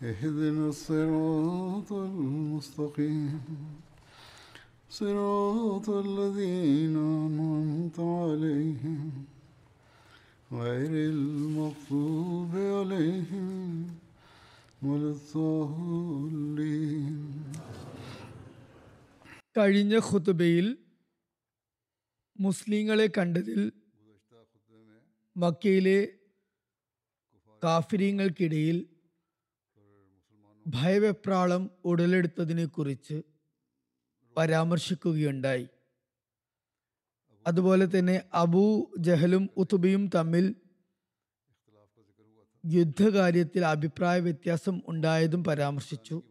اهدنا الصراط المستقيم صراط الذين أنعمت عليهم غير المغضوب عليهم ولا الضالين കഴിഞ്ഞ ഖുതുബയിൽ മുസ്ലിങ്ങളെ കണ്ടതിൽ മക്കയിലെ കാഫിര്യങ്ങൾക്കിടയിൽ ഭയവെപ്രാളം ഉടലെടുത്തതിനെ കുറിച്ച് പരാമർശിക്കുകയുണ്ടായി. അതുപോലെ തന്നെ അബൂ ജഹലും ഉത്തുബിയും തമ്മിൽ യുദ്ധകാര്യത്തിൽ അഭിപ്രായ വ്യത്യാസം ഉണ്ടായതും പരാമർശിച്ചു.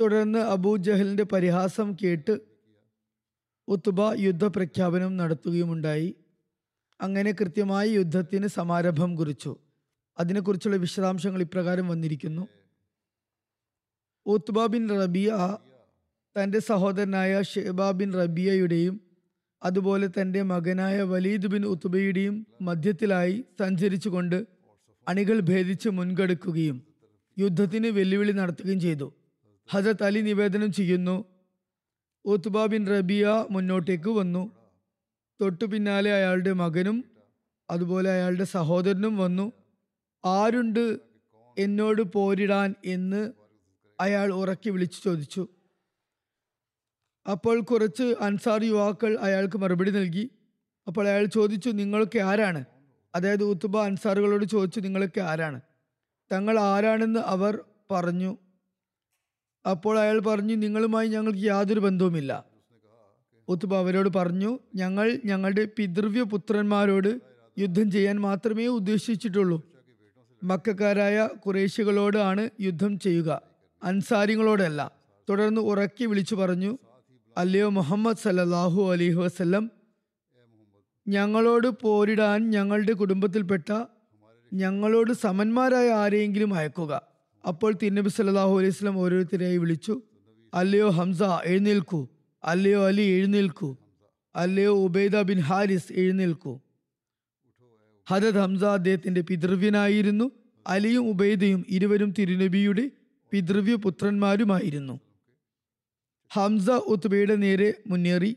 തുടർന്ന് അബൂ ജഹലിന്റെ പരിഹാസം കേട്ട് ഉത്തുബ യുദ്ധ പ്രഖ്യാപനം നടത്തുകയുമുണ്ടായി. അങ്ങനെ കൃത്യമായി യുദ്ധത്തിന് സമാരംഭം കുറിച്ചു. അതിനെക്കുറിച്ചുള്ള വിശദാംശങ്ങൾ ഇപ്രകാരം വന്നിരിക്കുന്നു. ഉത്ബ ബിൻ റബിയ തന്റെ സഹോദരനായ ഷെബ ബിൻ റബിയയുടെയും അതുപോലെ തന്റെ മകനായ വലീദ് ബിൻ ഉത്തുബയുടെയും മധ്യത്തിലായി സഞ്ചരിച്ചുകൊണ്ട് അണികൾ ഭേദിച്ച് മുൻകടക്കുകയും യുദ്ധത്തിന് വെല്ലുവിളി നടത്തുകയും ചെയ്തു. ഹജത് അലി നിവേദനം ചെയ്യുന്നു ഉത്ബ ബിൻ റബിയ മുന്നോട്ടേക്ക് വന്നു. തൊട്ടു പിന്നാലെ അയാളുടെ മകനും അതുപോലെ അയാളുടെ സഹോദരനും വന്നു. ആരുണ്ട് എന്നോട് പോരിടാൻ എന്ന് അയാൾ ഉറക്കി വിളിച്ചു ചോദിച്ചു. അപ്പോൾ കുറച്ച് അൻസാർ യുവാക്കൾ അയാൾക്ക് മറുപടി നൽകി. അപ്പോൾ അയാൾ ചോദിച്ചു നിങ്ങളൊക്കെ ആരാണ്? അതായത് ഉത്തുബ അൻസാറുകളോട് ചോദിച്ചു നിങ്ങളൊക്കെ ആരാണ്? തങ്ങൾ ആരാണെന്ന് അവർ പറഞ്ഞു. അപ്പോൾ അയാൾ പറഞ്ഞു നിങ്ങളുമായി ഞങ്ങൾക്ക് യാതൊരു ബന്ധവുമില്ല. ഉത്തുബ അവരോട് പറഞ്ഞു ഞങ്ങൾ ഞങ്ങളുടെ പിതൃവ്യ പുത്രന്മാരോട് യുദ്ധം ചെയ്യാൻ മാത്രമേ ഉദ്ദേശിച്ചിട്ടുള്ളൂ. മക്കാരായ കുറേശികളോടാണ് യുദ്ധം ചെയ്യുക. അൻസാരികളോടല്ല. തുടർന്ന് ഉറക്കി വിളിച്ചു പറഞ്ഞു അല്ലയോ മുഹമ്മദ് സല്ലാഹു അലൈഹി വസ്ല്ലം ഞങ്ങളോട് പോരിടാൻ ഞങ്ങളുടെ കുടുംബത്തിൽപ്പെട്ട ഞങ്ങളോട് സമന്മാരായ ആരെയെങ്കിലും അയക്കുക. അപ്പോൾ തിന്നബി സല്ലാഹു അലൈഹി വസല്ലം ഓരോരുത്തരെയായി വിളിച്ചു അല്ലയോ ഹംസ എഴുന്നേൽക്കൂ അല്ലയോ അലി എഴുന്നേൽക്കൂ അല്ലയോ ഉബൈദ ബിൻ ഹാരിസ് എഴുന്നേൽക്കൂ. ഹദത് ഹംസ അദ്ദേഹത്തിന്റെ പിതൃവ്യനായിരുന്നു. അലിയും ഉബൈദയും ഇരുവരും തിരുനബിയുടെ പിതൃവ്യ പുത്രന്മാരുമായിരുന്നു ഹംസ ഉത്ബയുടെ നേരെ മുന്നേറി.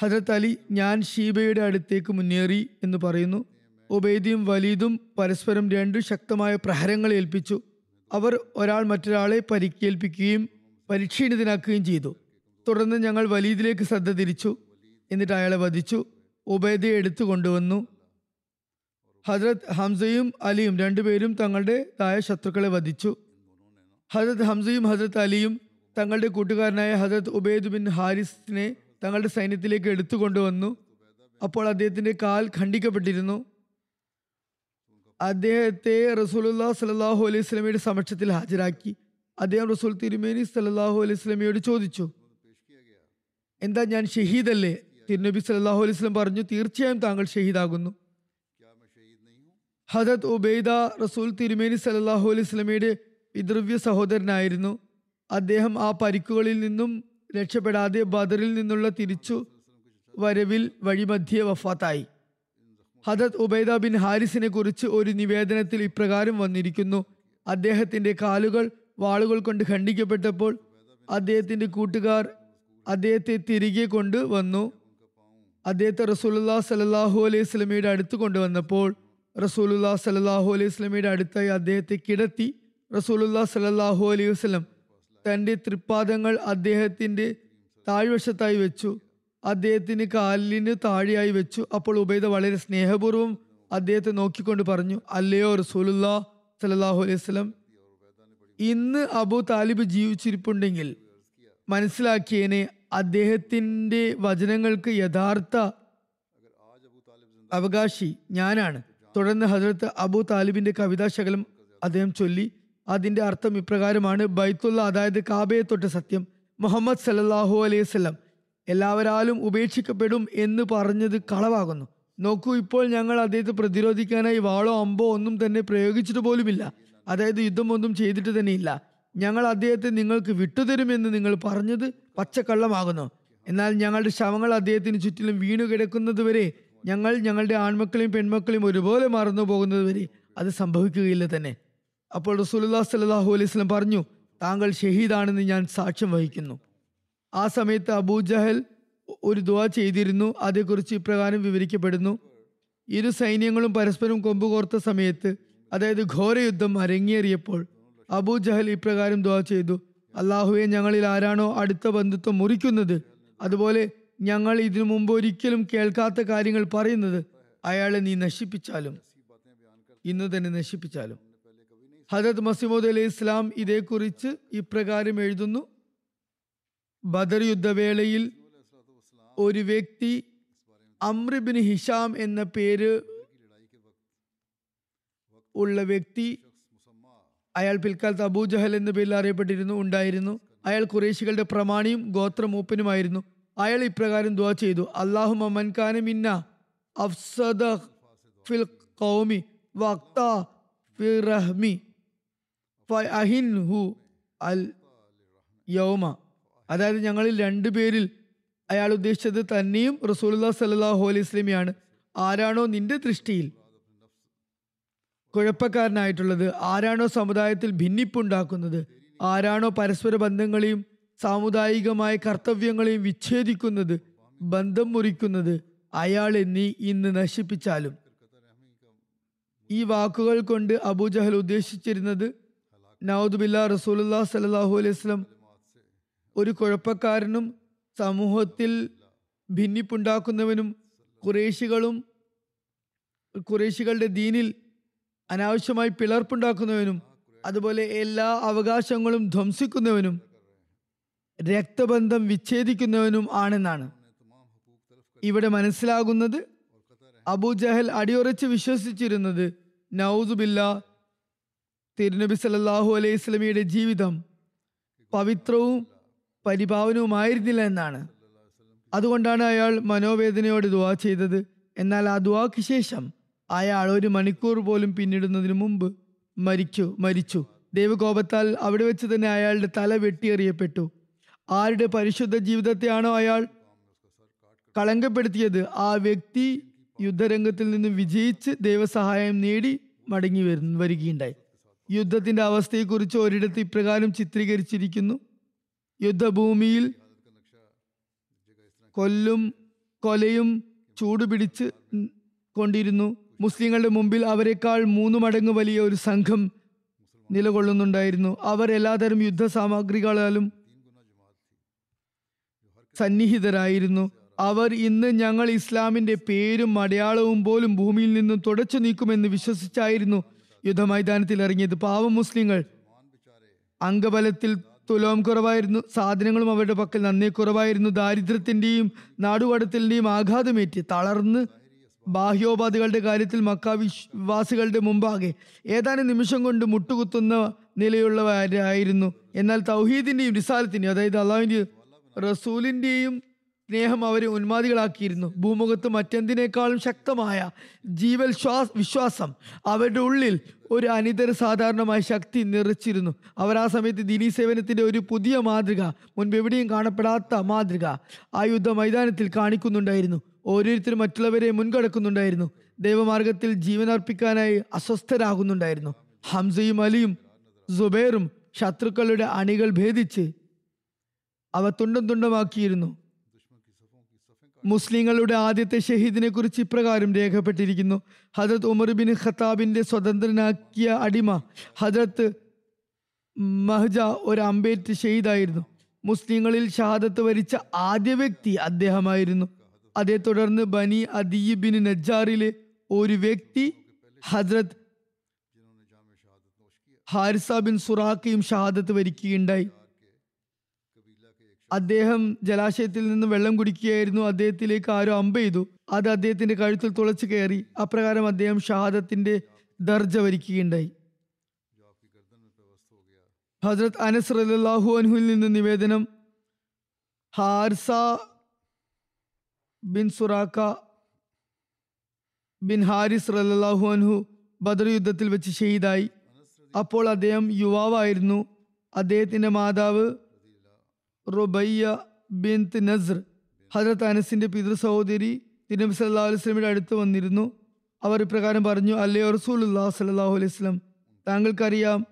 ഹജരത്ത് അലി ഞാൻ ഷീബയുടെ അടുത്തേക്ക് മുന്നേറി എന്ന് പറയുന്നു. ഉബൈദിയും വലീദും പരസ്പരം രണ്ടു ശക്തമായ പ്രഹരങ്ങൾ ഏൽപ്പിച്ചു. അവർ ഒരാൾ മറ്റൊരാളെ പരിക്കേൽപ്പിക്കുകയും പരിക്ഷീണിതനാക്കുകയും ചെയ്തു. തുടർന്ന് ഞങ്ങൾ വലീദിലേക്ക് ശ്രദ്ധ തിരിച്ചു. എന്നിട്ട് അയാളെ വധിച്ചു. ഉബൈദയെ എടുത്തു കൊണ്ടുവന്നു. ഹജ്രത് ഹംസയും അലിയും രണ്ടുപേരും തങ്ങളുടേതായ ശത്രുക്കളെ വധിച്ചു. ഹജ്രത് ഹംസയും ഹജ്രത് അലിയും തങ്ങളുടെ കൂട്ടുകാരനായ ഹജ്രത് ഉബൈദ് ബിൻ ഹാരിസിനെ തങ്ങളുടെ സൈന്യത്തിലേക്ക് എടുത്തു കൊണ്ടുവന്നു അപ്പോൾ അദ്ദേഹത്തിന്റെ കാൽ ഖണ്ഡിക്കപ്പെട്ടിരുന്നു. അദ്ദേഹത്തെ റസൂലുല്ലാ സലാഹു അലൈഹി സ്വലമിയുടെ സമക്ഷത്തിൽ ഹാജരാക്കി. അദ്ദേഹം റസൂൽ തിരുമേനി സലാഹു അലൈഹി സ്വലമിയോട് ചോദിച്ചു എന്താ ഞാൻ ഷഹീദല്ലേ? തിരുനബി സലാഹു അലൈഹി സ്വലം പറഞ്ഞു തീർച്ചയായും താങ്കൾ ഷഹീദാകുന്നു. ഹദത് ഉബൈദ റസൂൽ തിരുമേനി സലല്ലാഹു അലൈഹി സ്വലമിയുടെ പിതൃവ്യ സഹോദരനായിരുന്നു. അദ്ദേഹം ആ പരിക്കുകളിൽ നിന്നും രക്ഷപ്പെടാതെ ബദറിൽ നിന്നുള്ള തിരിച്ചു വരവിൽ വഴിമധ്യേ വഫാത്തായി. ഹദത് ഉബൈദ ബിൻ ഹാരിസിനെ കുറിച്ച് ഒരു നിവേദനത്തിൽ ഇപ്രകാരം വന്നിരിക്കുന്നു. അദ്ദേഹത്തിന്റെ കാലുകൾ വാളുകൾ കൊണ്ട് ഖണ്ഡിക്കപ്പെട്ടപ്പോൾ അദ്ദേഹത്തിന്റെ കൂട്ടുകാർ അദ്ദേഹത്തെ തിരികെ കൊണ്ട് വന്നു അദ്ദേഹത്തെ റസൂലുല്ലാ സലല്ലാഹു അലൈഹി സ്വലമയുടെ അടുത്ത് കൊണ്ടുവന്നപ്പോൾ റസൂലുല്ലാ സലല്ലാഹു അലൈഹി സ്വലമയുടെ അടുത്തായി അദ്ദേഹത്തെ കിടത്തി റസൂലുല്ലാ സലല്ലാഹു അലൈഹി വസ്ലം തന്റെ തൃപ്പാദങ്ങൾ അദ്ദേഹത്തിന്റെ താഴ്വശത്തായി വെച്ചു. അദ്ദേഹത്തിന് കാലിന് താഴെയായി വെച്ചു. അപ്പോൾ ഉബൈദ വളരെ സ്നേഹപൂർവം അദ്ദേഹത്തെ നോക്കിക്കൊണ്ട് പറഞ്ഞു അല്ലയോ റസൂലുല്ലാ സലല്ലാഹു അലൈഹി വസ്ലം ഇന്ന് അബു താലിബ് ജീവിച്ചിരിപ്പുണ്ടെങ്കിൽ മനസ്സിലാക്കിയതിനെ അദ്ദേഹത്തിന്റെ വചനങ്ങൾക്ക് യഥാർത്ഥ അവകാശി ഞാനാണ്. തുടർന്ന് ഹജറത്ത് അബു താലിബിന്റെ കവിതാശകലം അദ്ദേഹം ചൊല്ലി. അതിന്റെ അർത്ഥം ഇപ്രകാരമാണ് ബൈത്തുള്ള അതായത് കാബയെ തൊട്ട് സത്യം മുഹമ്മദ് സല്ലാഹു അലൈഹി സ്വലം എല്ലാവരാലും ഉപേക്ഷിക്കപ്പെടും എന്ന് പറഞ്ഞത് കളവാകുന്നു. നോക്കൂ ഇപ്പോൾ ഞങ്ങൾ അദ്ദേഹത്തെ പ്രതിരോധിക്കാനായി വാളോ അമ്പോ ഒന്നും തന്നെ പ്രയോഗിച്ചിട്ട് പോലുമില്ല. അതായത് യുദ്ധമൊന്നും ചെയ്തിട്ട് തന്നെയില്ല ഞങ്ങൾ അദ്ദേഹത്തെ നിങ്ങൾക്ക് വിട്ടുതരുമെന്ന് നിങ്ങൾ പറഞ്ഞത് പച്ചക്കള്ളമാകുന്നു. എന്നാൽ ഞങ്ങളുടെ ശവങ്ങൾ അദ്ദേഹത്തിന് ചുറ്റിലും വീണു കിടക്കുന്നതുവരെ ഞങ്ങൾ ഞങ്ങളുടെ ആൺമക്കളെയും പെൺമക്കളെയും ഒരുപോലെ മറന്നു പോകുന്നത് വരെ അത് സംഭവിക്കുകയില്ല തന്നെ. അപ്പോൾ റസൂലുല്ലാ സ്വല്ലല്ലാഹു അലൈഹി സ്വലം പറഞ്ഞു താങ്കൾ ഷഹീദാണെന്ന് ഞാൻ സാക്ഷ്യം വഹിക്കുന്നു. ആ സമയത്ത് അബൂ ജഹൽ ഒരു ദുവ ചെയ്തിരുന്നു അതേക്കുറിച്ച് ഇപ്രകാരം വിവരിക്കപ്പെടുന്നു. ഇരു സൈന്യങ്ങളും പരസ്പരം കൊമ്പുകോർത്ത സമയത്ത് അതായത് ഘോരയുദ്ധം അരങ്ങേറിയപ്പോൾ അബൂ ജഹൽ ഇപ്രകാരം ദുവ ചെയ്തു അള്ളാഹുവെ ഞങ്ങളിൽ ആരാണോ അടുത്ത ബന്ധുത്വം മുറിക്കുന്നത് അതുപോലെ ഞങ്ങൾ ഇതിനു മുമ്പ് ഒരിക്കലും കേൾക്കാത്ത കാര്യങ്ങൾ പറയുന്നത് അയാളെ നീ നശിപ്പിച്ചാലും ഇന്ന് തന്നെ നശിപ്പിച്ചാലും. ഹജത് മസിമോദ് അലൈഹി ഇസ്ലാം ഇതേക്കുറിച്ച് ഇപ്രകാരം എഴുതുന്നു. ബദർ യുദ്ധവേളയിൽ ഒരു വ്യക്തി അമ്രിബിൻ ഹിഷാം എന്ന പേര് ഉള്ള വ്യക്തി അയാൾ പിൽക്കാലത്ത് അബൂജഹൽ എന്ന പേരിൽ അറിയപ്പെട്ടിരുന്നു ഉണ്ടായിരുന്നു. അയാൾ കുറേശികളുടെ പ്രമാണിയും ഗോത്രമൂപ്പനുമായിരുന്നു. അയാൾ ഇപ്രകാരം ദുവാ ചെയ്തു. അള്ളാഹു മിന്ന അഫ്സദ ഫിൽ റഹ്മി അൽ യൗമ. അതായത് ഞങ്ങളിൽ രണ്ടു പേരിൽ അയാൾ ഉദ്ദേശിച്ചത് തന്നെയും റസൂലുല്ലാ സല്ലാഹു അലൈഹി സ്വലമിയാണ് ആരാണോ നിന്റെ ദൃഷ്ടിയിൽ കുഴപ്പക്കാരനായിട്ടുള്ളത് ആരാണോ സമുദായത്തിൽ ഭിന്നിപ്പുണ്ടാക്കുന്നത് ആരാണോ പരസ്പര ബന്ധങ്ങളെയും സാമുദായികമായ കർത്തവ്യങ്ങളെയും വിച്ഛേദിക്കുന്നത് ബന്ധം മുറിക്കുന്നത് അയാളെ നീ ഇന്ന് നശിപ്പിച്ചാലും. ഈ വാക്കുകൾ കൊണ്ട് അബൂജഹൽ ഉദ്ദേശിച്ചിരുന്നത് നൌദുബില്ല റസൂലുല്ലാ സലാഹു അലൈഹി വസ്ലം ഒരു കുഴപ്പക്കാരനും സമൂഹത്തിൽ ഭിന്നിപ്പുണ്ടാക്കുന്നവനും കുറേശികളും കുറേശികളുടെ ദീനിൽ അനാവശ്യമായി പിളർപ്പുണ്ടാക്കുന്നവനും അതുപോലെ എല്ലാ അവകാശങ്ങളും ധ്വംസിക്കുന്നവനും രക്തബന്ധം വിച്ഛേദിക്കുന്നവനും ആണെന്നാണ്. ഇവിടെ മനസ്സിലാകുന്നത് അബൂജഹൽ അടിയുറച്ച് വിശ്വസിച്ചിരുന്നത് നൌസുബില്ല തിരുനബി സല്ലല്ലാഹു അലൈഹി സ്വലമിയുടെ ജീവിതം പവിത്രവും പരിഭാവനവുമായിരുന്നില്ല എന്നാണ്. അതുകൊണ്ടാണ് അയാൾ മനോവേദനയോട് ദുവാ ചെയ്തത്. എന്നാൽ ആ ദുവാക്ക് ശേഷം അയാൾ ഒരു മണിക്കൂർ പോലും പിന്നിടുന്നതിന് മുമ്പ് മരിച്ചു മരിച്ചു. ദൈവകോപത്താൽ അവിടെ വെച്ച് തന്നെ അയാളുടെ തല വെട്ടിയെറിയപ്പെട്ടു. ആരുടെ പരിശുദ്ധ ജീവിതത്തെയാണോ അയാൾ കളങ്കപ്പെടുത്തിയത്? ആ വ്യക്തി യുദ്ധരംഗത്തിൽ നിന്ന് വിജയിച്ച് ദൈവസഹായം നേടി മടങ്ങി വരു വരികയുണ്ടായി. യുദ്ധത്തിന്റെ അവസ്ഥയെക്കുറിച്ച് ഒരിടത്ത് ഇപ്രകാരം ചിത്രീകരിച്ചിരിക്കുന്നു. യുദ്ധഭൂമിയിൽ കൊല്ലും കൊലയും ചൂടുപിടിച്ച് കൊണ്ടിരുന്നു. മുസ്ലിങ്ങളുടെ മുമ്പിൽ അവരെക്കാൾ മൂന്ന് മടങ്ങ് വലിയ ഒരു സംഘം നിലകൊള്ളുന്നുണ്ടായിരുന്നു. അവർ എല്ലാതരം യുദ്ധ സാമഗ്രികളാലും സന്നിഹിതരായിരുന്നു. അവർ ഇന്ന് ഞങ്ങൾ ഇസ്ലാമിന്റെ പേരും അടയാളവും പോലും ഭൂമിയിൽ നിന്നും തുടച്ചു നീക്കുമെന്ന് വിശ്വസിച്ചായിരുന്നു യുദ്ധമൈതാനത്തിൽ ഇറങ്ങിയത്. പാവം മുസ്ലിങ്ങൾ. അംഗബലത്തിൽ തുലോം കുറവായിരുന്നു. സാധനങ്ങളും അവരുടെ പക്കൽ നന്നേ കുറവായിരുന്നു. ദാരിദ്ര്യത്തിന്റെയും നാടുകടത്തിന്റെയും ആഘാതമേറ്റ് തളർന്ന് ബാഹ്യോപാധികളുടെ കാര്യത്തിൽ മക്കാവിശ്വാസികളുടെ മുമ്പാകെ ഏതാനും നിമിഷം കൊണ്ട് മുട്ടുകുത്തുന്ന നിലയുള്ളവരായിരുന്നു. എന്നാൽ തൗഹീദിന്റെയും റിസാലത്തിന്റെയും അതായത് അള്ളാഹുവിന്റെ റസൂലിന്റെയും സ്നേഹം അവരെ ഉന്മാദികളാക്കിയിരുന്നു. ഭൂമുഖത്ത് മറ്റെന്തിനേക്കാളും ശക്തമായ ജീവൽ ശ്വാസ വിശ്വാസം അവരുടെ ഉള്ളിൽ ഒരു അനിതര സാധാരണമായ ശക്തി നിറച്ചിരുന്നു. അവർ ആ സമയത്ത് ദിനീ സേവനത്തിന്റെ ഒരു പുതിയ മാതൃക മുൻപ് എവിടെയും കാണപ്പെടാത്ത മാതൃക ആ യുദ്ധ മൈതാനത്തിൽ കാണിക്കുന്നുണ്ടായിരുന്നു. ഓരോരുത്തരും മറ്റുള്ളവരെ മുൻകടക്കുന്നുണ്ടായിരുന്നു. ദൈവമാർഗത്തിൽ ജീവനർപ്പിക്കാനായി അസ്വസ്ഥരാകുന്നുണ്ടായിരുന്നു. ഹംസയും അലിയും സുബൈറും ശത്രുക്കളുടെ അണികൾ ഭേദിച്ച് അവ തുണ്ടും തുണ്ടുമാക്കിയിരുന്നു. മുസ്ലിങ്ങളുടെ ആദ്യത്തെ ഷഹീദിനെ കുറിച്ച് ഇപ്രകാരം രേഖപ്പെട്ടിരിക്കുന്നു. ഹജരത് ഉമർ ബിൻ ഖത്താബിന്റെ സ്വതന്ത്രനാക്കിയ അടിമ ഹജരത്ത് മഹജ ഒരു അംബേറ്റ് ഷഹീദായിരുന്നു. മുസ്ലിങ്ങളിൽ ഷഹാദത്ത് വരിച്ച ആദ്യ വ്യക്തി അദ്ദേഹമായിരുന്നു. അതേ തുടർന്ന് ബനി അദീബിൻ നജ്ജാറിലെ ഒരു വ്യക്തി ഹജ്രത് ഹാരിസ ബിൻ സുറാഖയും ഷഹാദത്ത് വരിക്കുകയുണ്ടായി അദ്ദേഹം ജലാശയത്തിൽ നിന്ന് വെള്ളം കുടിക്കുകയായിരുന്നു. അദ്ദേഹത്തിലേക്ക് ആരോ അമ്പ ചെയ്തു. അത് അദ്ദേഹത്തിന്റെ കഴുത്തിൽ തുളച്ചു കയറി. അപ്രകാരം അദ്ദേഹം ഷഹാദത്തിന്റെ ദർജ വരിക്കുകയുണ്ടായി. ഹസ്രത് അനസ് റലാഹു അൻഹുവിൽ നിന്ന് നിവേദനം. Harsa bin Suraqa bin Haris റലാഹു അൻഹു ബദർ യുദ്ധത്തിൽ വെച്ച് ഷെയ്ദായി അപ്പോൾ അദ്ദേഹം യുവാവായിരുന്നു. അദ്ദേഹത്തിന്റെ മാതാവ് റുബയ്യ ബിന്ത് നസർ. ഹജറത്ത് അനസിന്റെ പിതൃ സഹോദരി തിരുനബി സല്ലാ അലൈഹി സ്വലമിയുടെ അടുത്ത് വന്നിരുന്നു. അവർ ഇപ്രകാരം പറഞ്ഞു അല്ലയോ റസൂലുല്ലാ സല്ലാഹു അലൈഹി സ്വലം താങ്കൾക്കറിയാം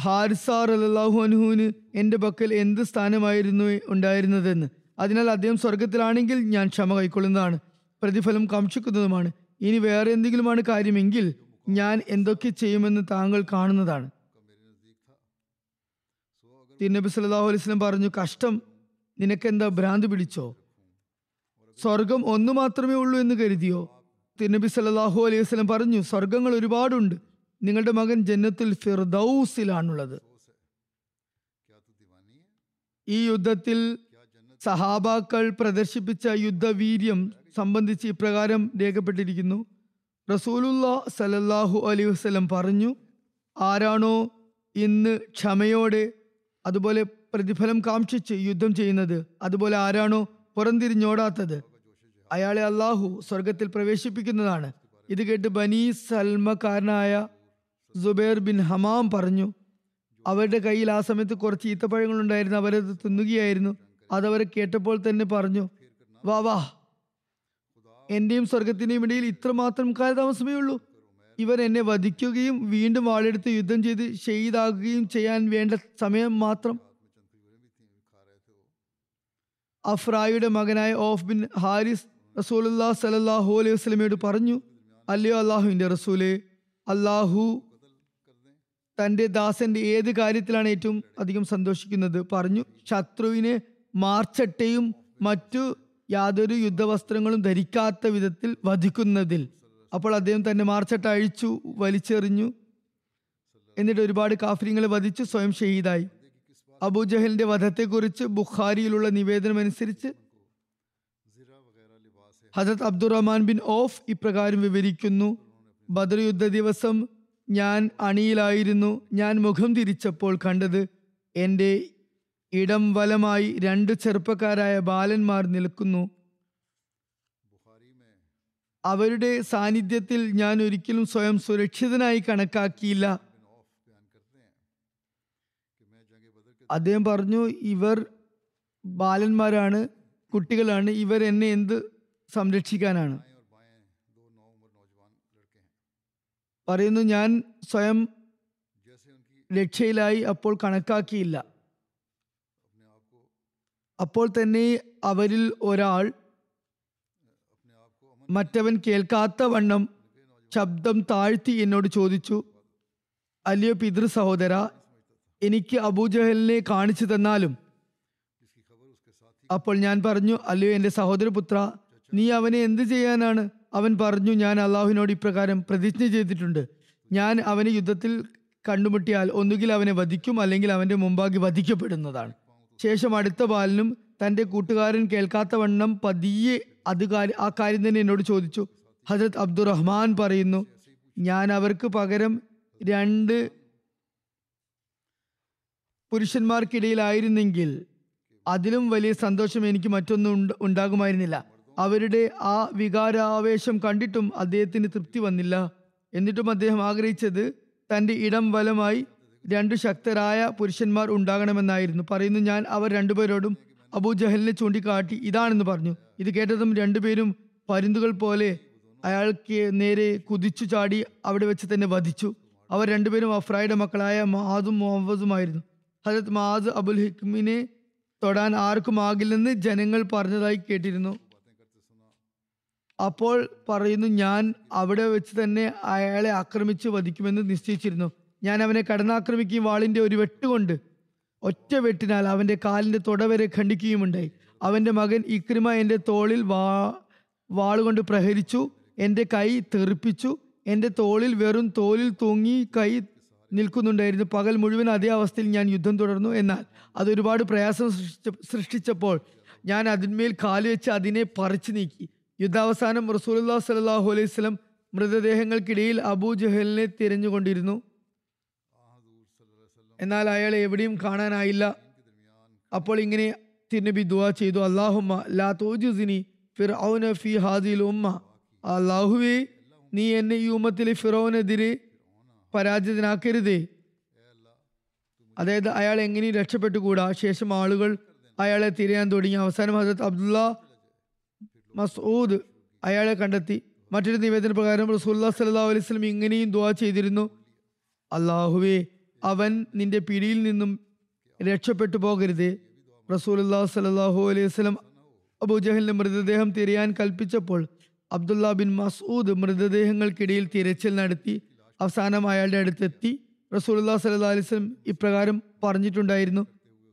ഹാരിസാർ അല്ലാഹു അനുഹുവിന് എന്റെ പക്കൽ എന്ത് സ്ഥാനമായിരുന്നു ഉണ്ടായിരുന്നതെന്ന്. അതിനാൽ അദ്ദേഹം സ്വർഗത്തിലാണെങ്കിൽ ഞാൻ ക്ഷമ കൈക്കൊള്ളുന്നതാണ് പ്രതിഫലം കാക്ഷിക്കുന്നതുമാണ്. ഇനി വേറെ എന്തെങ്കിലുമാണ് കാര്യമെങ്കിൽ ഞാൻ എന്തൊക്കെ ചെയ്യുമെന്ന് താങ്കൾ കാണുന്നതാണ്. തിരുനബി സല്ലല്ലാഹു അലൈഹി സ്വലം പറഞ്ഞു കഷ്ടം. നിനക്കെന്താ ഭ്രാന്ത് പിടിച്ചോ? സ്വർഗം ഒന്നു മാത്രമേ ഉള്ളൂ എന്ന് കരുതിയോ? തിരുനബി സല്ലല്ലാഹു അലൈഹി വസല്ലം പറഞ്ഞു സ്വർഗങ്ങൾ ഒരുപാടുണ്ട്. നിങ്ങളുടെ മകൻ ജന്നത്തുൽ ഫിർദൌസിലാണുള്ളത്. ഈ യുദ്ധത്തിൽ സഹാബാക്കൾ പ്രദർശിപ്പിച്ച യുദ്ധവീര്യം സംബന്ധിച്ച് ഇപ്രകാരം രേഖപ്പെട്ടിരിക്കുന്നു. റസൂലുല്ല സലല്ലാഹു അലൈഹി വസ്ലം പറഞ്ഞു ആരാണോ ഇന്ന് ക്ഷമയോടെ അതുപോലെ പ്രതിഫലം കാക്ഷിച്ച് യുദ്ധം ചെയ്യുന്നത്. അതുപോലെ ആരാണോ പുറംതിരിഞ്ഞോടാത്തത് അയാളെ അള്ളാഹു സ്വർഗത്തിൽ പ്രവേശിപ്പിക്കുന്നതാണ്. ഇത് കേട്ട് ബനി സൽമക്കാരനായ സുബൈർ ബിൻ ഹമാം പറഞ്ഞു അവരുടെ കയ്യിൽ ആ സമയത്ത് കുറച്ച് ഈത്തപ്പഴങ്ങൾ ഉണ്ടായിരുന്നു അവരത് തിന്നുകയായിരുന്നു. അതവരെ കേട്ടപ്പോൾ തന്നെ പറഞ്ഞു വാ വാ. എന്റെയും സ്വർഗത്തിന്റെയും ഇടയിൽ ഇത്രമാത്രം കാലതാമസമേ ഉള്ളൂ. ഇവർ എന്നെ വധിക്കുകയും വീണ്ടും വാളെടുത്ത് യുദ്ധം ചെയ്ത് ഷെയ്ദാകുകയും ചെയ്യാൻ വേണ്ട സമയം മാത്രം. അഫ്രായുടെ മകനായ ഓഫ് ബിൻ ഹാരിസ് റസൂലുല്ലാ സലല്ലാഹു അലൈഹി വസ്ലമയോട് പറഞ്ഞു അല്ലയോ അള്ളാഹുവിന്റെ റസൂലെ അള്ളാഹു തന്റെ ദാസന്റെ ഏത് കാര്യത്തിലാണ് ഏറ്റവും അധികം സന്തോഷിക്കുന്നത്? പറഞ്ഞു. ശത്രുവിനെ മാർച്ചട്ടയും മറ്റു യാതൊരു യുദ്ധവസ്ത്രങ്ങളും ധരിക്കാത്ത വിധത്തിൽ വധിക്കുന്നതിൽ അപ്പോൾ അദ്ദേഹം തന്നെ മാർച്ചട്ട അഴിച്ചു വലിച്ചെറിഞ്ഞു. എന്നിട്ട് ഒരുപാട് കാഫര്യങ്ങളെ വധിച്ചു സ്വയം ഷഹീദായി. അബൂജഹലിന്റെ വധത്തെക്കുറിച്ച് ബുഖാരിയിലുള്ള നിവേദനം അനുസരിച്ച് ഹസരത് അബ്ദുറഹ്മാൻ ബിൻ ഓഫ് ഇപ്രകാരം വിവരിക്കുന്നു. ബദർ യുദ്ധ ദിവസം ഞാൻ അണിയിലായിരുന്നു. ഞാൻ മുഖം തിരിച്ചപ്പോൾ കണ്ടത് എന്റെ ഇടം വലമായി രണ്ട് ചെറുപ്പക്കാരായ ബാലന്മാർ നിൽക്കുന്നു. അവരുടെ സാന്നിധ്യത്തിൽ ഞാൻ ഒരിക്കലും സ്വയം സുരക്ഷിതനായി കണക്കാക്കിയില്ല. അദ്ദേഹം പറഞ്ഞു ഇവർ ബാലന്മാരാണ് കുട്ടികളാണ് ഇവർ എന്നെ എന്ത് സംരക്ഷിക്കാനാണ്? പറയുന്നു ഞാൻ സ്വയം രക്ഷയിലായി അപ്പോൾ കണക്കാക്കിയില്ല. അപ്പോൾ തന്നെ അവരിൽ ഒരാൾ മറ്റവൻ കേൾക്കാത്ത വണ്ണം ശബ്ദം താഴ്ത്തി എന്നോട് ചോദിച്ചു അലിയോ പിതൃ സഹോദര എനിക്ക് അബൂജഹലിനെ കാണിച്ചു തന്നാലും? അപ്പോൾ ഞാൻ പറഞ്ഞു അല്ലയോ എന്റെ സഹോദരപുത്ര നീ അവനെ എന്ത് ചെയ്യാനാണ്? അവൻ പറഞ്ഞു ഞാൻ അള്ളാഹുവിനോട് ഇപ്രകാരം പ്രതിജ്ഞ ചെയ്തിട്ടുണ്ട്. ഞാൻ അവനെ യുദ്ധത്തിൽ കണ്ടുമുട്ടിയാൽ ഒന്നുകിൽ അവനെ വധിക്കും അല്ലെങ്കിൽ അവന്റെ മുമ്പാകെ വധിക്കപ്പെടുന്നതാണ്. ശേഷം അടുത്ത ബാലനും തന്റെ കൂട്ടുകാരൻ കേൾക്കാത്ത വണ്ണം പതിയെ അത് കാര്യം ആ കാര്യം തന്നെ എന്നോട് ചോദിച്ചു. ഹജരത് അബ്ദുറഹ്മാൻ പറയുന്നു ഞാൻ അവർക്ക് പകരം രണ്ട് പുരുഷന്മാർക്കിടയിലായിരുന്നെങ്കിൽ അതിലും വലിയ സന്തോഷം എനിക്ക് മറ്റൊന്നും ഉണ്ട- ഉണ്ടാകുമായിരുന്നില്ല. അവരുടെ ആ വികാരാവേശം കണ്ടിട്ടും അദ്ദേഹത്തിന് തൃപ്തി വന്നില്ല. എന്നിട്ടും അദ്ദേഹം ആഗ്രഹിച്ചത് തന്റെ ഇടം വലമായി രണ്ടു ശക്തരായ പുരുഷന്മാർ ഉണ്ടാകണമെന്നായിരുന്നു. പറയുന്നു ഞാൻ അവർ രണ്ടുപേരോടും അബൂജഹലിനെ ചൂണ്ടിക്കാട്ടി ഇതാണെന്ന് പറഞ്ഞു. ഇത് കേട്ടതും രണ്ടുപേരും പരുന്തുകൾ പോലെ അയാൾക്ക് നേരെ കുതിച്ചു ചാടി അവിടെ വെച്ച് തന്നെ വധിച്ചു. അവർ രണ്ടുപേരും അഫ്രായുടെ മക്കളായ മഹാദും മുഹമ്മദുമായിരുന്നു ഹജത് മഹാദ് അബുൽ ഹിക്മിനെ തൊടാൻ ആർക്കും ആകില്ലെന്ന് ജനങ്ങൾ പറഞ്ഞതായി കേട്ടിരുന്നു. അപ്പോൾ പറയുന്നു ഞാൻ അവിടെ വെച്ച് തന്നെ അയാളെ ആക്രമിച്ച് വധിക്കുമെന്ന് നിശ്ചയിച്ചിരുന്നു. ഞാൻ അവനെ കടന്നാക്രമിക്കുകയും വാളിന്റെ ഒരു വെട്ടുകൊണ്ട് ഒറ്റ വെട്ടിനാൽ അവന്റെ കാലിന്റെ തുടവരെ ഖണ്ഡിക്കുകയുമുണ്ടായി. അവന്റെ മകൻ ഇക്രിമ എന്റെ തോളിൽ വാ വാളുകൊണ്ട് പ്രഹരിച്ചു എന്റെ കൈ തെറിപ്പിച്ചു എന്റെ തോളിൽ വെറും തോലിൽ തൂങ്ങി കൈ നിൽക്കുന്നുണ്ടായിരുന്നു. പകൽ മുഴുവൻ അതേ അവസ്ഥയിൽ ഞാൻ യുദ്ധം തുടർന്നു. എന്നാൽ അതൊരുപാട് പ്രയാസം സൃഷ്ടിച്ച സൃഷ്ടിച്ചപ്പോൾ ഞാൻ അതിന്മേൽ കാൽ വെച്ച് അതിനെ പറിച്ചു നീക്കി. യുദ്ധാവസാനം റസൂലുല്ലാ സലാഹു അലൈഹി സ്വലം മൃതദേഹങ്ങൾക്കിടയിൽ അബൂ ജഹലിനെ തിരഞ്ഞുകൊണ്ടിരുന്നു. എന്നാൽ അയാളെ എവിടെയും കാണാനായില്ല. അപ്പോൾ ഇങ്ങനെ തിരുനബി ദുആ ചെയ്തു അള്ളാഹുമ്മ ലാ തോജുസിനി ഫിർ ഫി ഹാദിൽ ഉമ്മ. അള്ളാഹുവേ നീ എന്നെ ഈ ഉമ്മത്തിലെ ഫിറോനെതിരെ പരാജിതനാക്കരുതേ. അതായത് അയാൾ എങ്ങനെയും രക്ഷപ്പെട്ടുകൂടാ? ശേഷം ആളുകൾ അയാളെ തിരയാൻ തുടങ്ങി. അവസാനം ഹസരത് അബ്ദുല്ല മസൂദ് അയാളെ കണ്ടെത്തി. മറ്റൊരു നിവേദന പ്രകാരം റസൂല്ലാ സല്ലാ അലൈഹി ഇങ്ങനെയും ദുആ ചെയ്തിരുന്നു. അള്ളാഹുവേ അവൻ നിന്റെ പിടിയിൽ നിന്നും രക്ഷപ്പെട്ടു പോകരുത്. റസൂലുല്ലാ സലാഹു അലൈഹി വസല്ലം അബൂജഹലിന്റെ മൃതദേഹം തിരയാൻ കൽപ്പിച്ചപ്പോൾ അബ്ദുല്ല ബിൻ മസൂദ് മൃതദേഹങ്ങൾക്കിടയിൽ തിരച്ചിൽ നടത്തി അവസാനം അയാളുടെ അടുത്തെത്തി. റസൂലുല്ലാ സല്ലാ അലൈഹി വസല്ലം ഇപ്രകാരം പറഞ്ഞിട്ടുണ്ടായിരുന്നു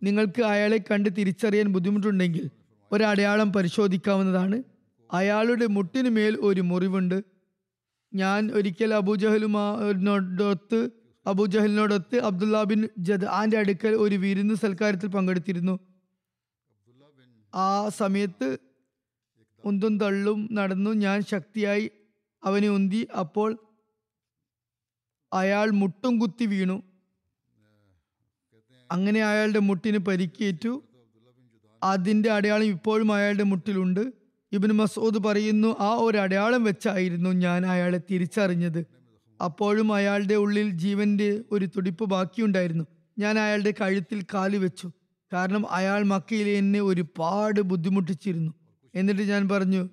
നിങ്ങൾക്ക് അയാളെ കണ്ട് തിരിച്ചറിയാൻ ബുദ്ധിമുട്ടുണ്ടെങ്കിൽ ഒരടയാളം പരിശോധിക്കാവുന്നതാണ്. അയാളുടെ മുട്ടിന് മേൽ ഒരു മുറിവുണ്ട്. ഞാൻ ഒരിക്കൽ അബൂജഹലുമാനോടൊത്ത് അബൂജഹലിനോടൊത്ത് അബ്ദുല്ല ബിൻ ജദ്ആന്റെ അടുക്കൽ ഒരു വിരുന്ന് സൽക്കാരത്തിൽ പങ്കെടുത്തിരുന്നു. ആ സമയത്ത് ഉന്തും തള്ളും നടന്നു. ഞാൻ ശക്തിയായി അവനെ ഉന്തി. അപ്പോൾ അയാൾ മുട്ടും കുത്തി വീണു. അങ്ങനെ അയാളുടെ മുട്ടിന് പരിക്കേറ്റു. അതിന്റെ അടയാളം ഇപ്പോഴും അയാളുടെ മുട്ടിലുണ്ട്. ഇബിൻ മസൂദ് പറയുന്നു ആ ഒരു അടയാളം വെച്ചായിരുന്നു ഞാൻ അയാളെ തിരിച്ചറിഞ്ഞത്. അപ്പോഴും അയാളുടെ ഉള്ളിൽ ജീവന്റെ ഒരു തുടിപ്പ് ബാക്കിയുണ്ടായിരുന്നു. ഞാൻ അയാളുടെ കഴുത്തിൽ കാൽ വെച്ചു. കാരണം അയാൾ മക്കയിൽ എന്നെ ഒരുപാട് ബുദ്ധിമുട്ടിച്ചിരുന്നു. എന്നിട്ട് ഞാൻ പറഞ്ഞു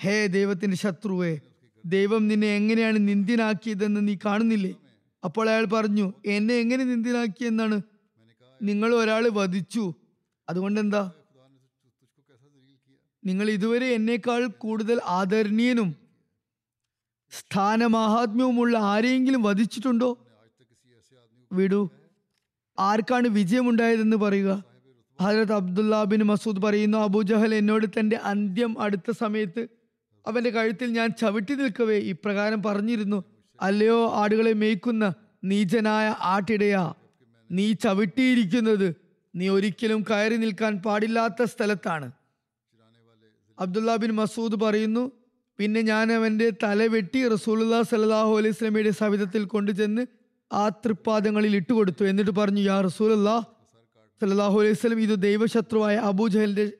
ഹേ ദൈവത്തിന്റെ ശത്രുവേ ദൈവം നിന്നെ എങ്ങനെയാണ് നിന്ദ്യനാക്കിയതെന്ന് നീ കാണുന്നില്ലേ? അപ്പോൾ അയാൾ പറഞ്ഞു എന്നെ എങ്ങനെ നിന്ദ്യനാക്കിയെന്നാണ് നിങ്ങൾ ഒരാളെ വധിച്ചു. അതുകൊണ്ട് എന്താ നിങ്ങൾ ഇതുവരെ എന്നേക്കാൾ കൂടുതൽ ആദരണീയനും സ്ഥാനമാഹാത്മ്യവുമുള്ള ആരെയെങ്കിലും വധിച്ചിട്ടുണ്ടോ? വിടൂ. ആർക്കാണ് വിജയമുണ്ടായതെന്ന് പറയുക? ഹജരത് അബ്ദുല്ല ബിൻ മസൂദ് പറയുന്നു അബൂജഹൽ എന്നോട് തന്റെ അന്ത്യം അടുത്ത സമയത്ത് അവന്റെ കഴുത്തിൽ ഞാൻ ചവിട്ടി നിൽക്കവേ ഇപ്രകാരം പറഞ്ഞിരുന്നു. അല്ലയോ ആടുകളെ മേയ്ക്കുന്ന നീചനായ ആട്ടിടയാ. നീ ചവിട്ടിയിരിക്കുന്നത് നീ ഒരിക്കലും കയറി നിൽക്കാൻ പാടില്ലാത്ത സ്ഥലത്താണ്. അബ്ദുല്ല ബിൻ മസൂദ് പറയുന്നു പിന്നെ ഞാൻ അവന്റെ തല വെട്ടി റസൂലുല്ലാ സലാഹു അലൈഹി സ്വലമിയുടെ സവിധത്തിൽ കൊണ്ടുചെന്ന് ആ തൃപ്പാദങ്ങളിൽ ഇട്ടുകൊടുത്തു. എന്നിട്ട് പറഞ്ഞു യാ റസൂലല്ലാ സലാഹു അലൈഹി സ്വലം ഇത് ദൈവശത്രുവായ അബൂജഹലിന്റെ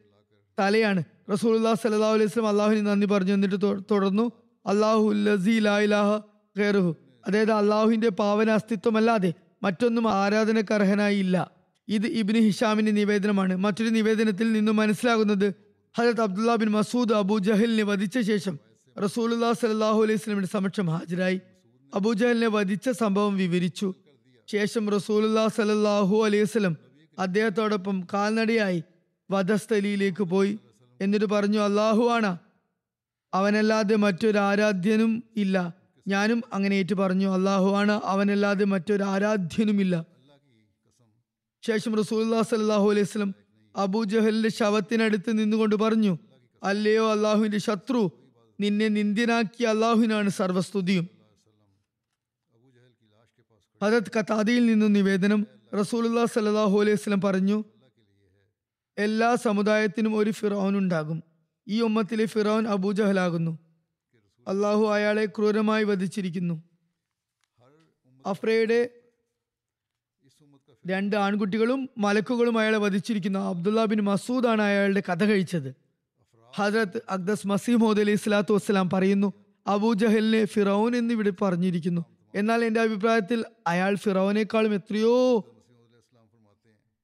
തലയാണ്. റസൂലുല്ലാ സലാഹു അലൈഹി സ്വലം അള്ളാഹുവിന് നന്ദി പറഞ്ഞു. എന്നിട്ട് തുടർന്നു അള്ളാഹു ലസീ ഖൈറുഹു അതായത് അള്ളാഹുവിന്റെ പാവന അസ്തിത്വമല്ലാതെ മറ്റൊന്നും ആരാധനക്കർഹനായി ഇല്ല. ഇത് ഇബിന് ഹിഷാമിന്റെ നിവേദനമാണ്. മറ്റൊരു നിവേദനത്തിൽ നിന്നും മനസ്സിലാകുന്നത് ഹജരത് അബ്ദുല്ല ബിൻ മസൂദ് അബു ജഹലിനെ വധിച്ച ശേഷം റസൂലുല്ലാ സലാഹു അലൈഹി സ്വലമിന്റെ സമക്ഷം ഹാജരായി. അബൂജഹലിനെ വധിച്ച സംഭവം വിവരിച്ചു. ശേഷം റസൂലുല്ലാ സലാഹു അലൈഹി സ്വലം അദ്ദേഹത്തോടൊപ്പം കാൽനടയായി വധസ്ഥലിയിലേക്ക് പോയി. എന്നിട്ട് പറഞ്ഞു അള്ളാഹു ആണ്. അവനല്ലാതെ മറ്റൊരു ആരാധ്യനും ഇല്ല. ഞാനും അങ്ങനെ ഏറ്റു പറഞ്ഞു അള്ളാഹു ആണ്. അവനല്ലാതെ മറ്റൊരു ആരാധ്യനുമില്ല ശേഷം റസൂല്ലാ സലാഹു അലൈഹി സ്വലം അബൂജഹലിന്റെ ശവത്തിനടുത്ത് നിന്നുകൊണ്ട് പറഞ്ഞു അല്ലയോ അള്ളാഹുവിന്റെ ശത്രു നിന്നെ നിന്ദ്യനാക്കിയ അള്ളാഹുവിനാണ് സർവസ്തുതിയും. ഹദത് കത്താദിയിൽ നിന്നും നിവേദനം റസൂലുല്ലാ സല്ലാഹു അലൈഹി സ്വലം പറഞ്ഞു എല്ലാ സമുദായത്തിനും ഒരു ഫിറോൻ ഉണ്ടാകും. ഈ ഒമ്മത്തിലെ ഫിറോൻ അബൂജഹലാകുന്നു അള്ളാഹു അയാളെ ക്രൂരമായി വധിച്ചിരിക്കുന്നു. അഫ്രയുടെ രണ്ട് ആൺകുട്ടികളും മലക്കുകളും അയാളെ വധിച്ചിരിക്കുന്നു. അബ്ദുല്ല ബിൻ ആണ് അയാളുടെ കഥ കഴിച്ചത്. ഹജരത്ത് അക്ദസ് മസീമോദ് അലൈഹി സ്വലാത്തു വസ്സലാം പറയുന്നു അബൂജഹലിനെ ഫിറോൻ എന്നിവിടെ പറഞ്ഞിരിക്കുന്നു. എന്നാൽ എന്റെ അഭിപ്രായത്തിൽ അയാൾ ഫിറോനേക്കാളും എത്രയോ